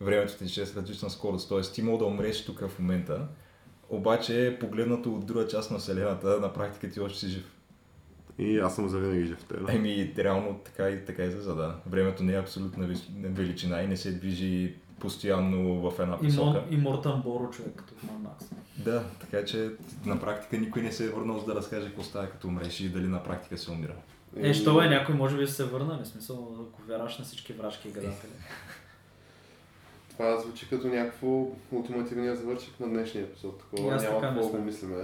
времето тече с различна скорост. Тоест, ти мога да умреш тук в момента, обаче погледнато от друга част на Вселената, на практика ти още си жив. И аз съм завинаги жив теб. Еми, реално така и така излиза, да. Времето не е абсолютна величина и не се движи постоянно в една посока. И Мортан Боро, човек, като Ман Макс. Да, така че на практика никой не се е върнал за да разкаже какво става като умреш и дали на практика се умира. Е, що е, някой може би се върнали, в смисъл, ако вярваш на всички врашки и гадатели. [laughs] Това звучи като някакво ултимативния завършик на днешния епизод. Такова няма какво мисля. го мислиме.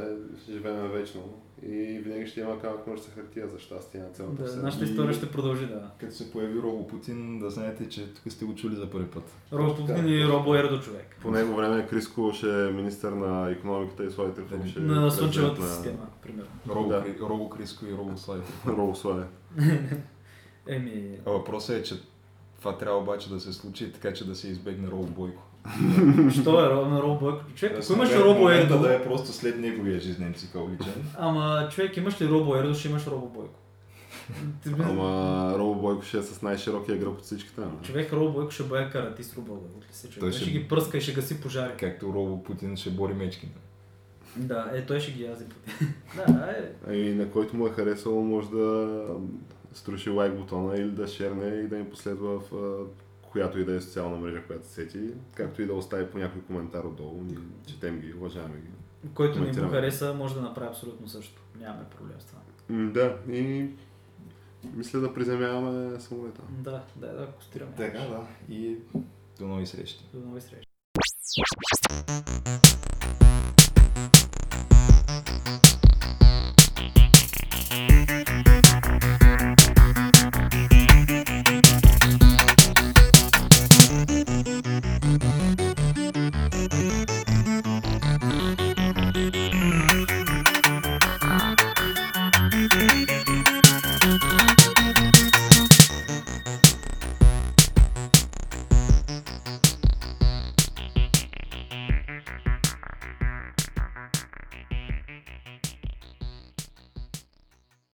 Живеем вечно. И винаги ще има камък ножица хартия за щастие на цялата Да, вселена. нашата история ще продължи, да. Като се появи Робо Путин, да знаете, че тук сте го чули за първи път. Робо Путин и Робо Ердо, човек. По него време Криско ще е министър на економиката и Слави Трифонов ще На Слънчевата на система, примерно. Робо, Да. Робо Криско и Робо Слави. Робо Слави. [laughs] Еми, А въпросът е, че това трябва обаче да се случи така, че да се избегне Робо Бойко. Що е Робо, Робо Бойко? Човек, ако имаш Робо Ердо, да е просто след неговия жизнен цикъл личен. ама човек, имаш ли Робо Ердо, ще имаш Робо Бойко. Ама Робо Бойко ще е с най-широкия гръб от всичките. нали? Човек Робо Бойко ще бъде каратист Робо Бойко. се човек? Той ще- ще ги пръска и ще гаси пожари. Както Робо Путин ще бори мечки. Да, е, той ще ги язи Путин. [laughs] да, е. Ами на който му е харесало, може да струши лайк бутона или да шерне и да ни последва в която и да е социална мрежа, която се сети, както и да остави по някой коментар отдолу. Ние четем ги, уважаваме ги. Който не му хареса, може да направи абсолютно също. Нямаме проблем с това. М, Да, и мисля да приземяваме самолета. Да, да, да, костираме. Така, да. И до нови срещи. До нови срещи.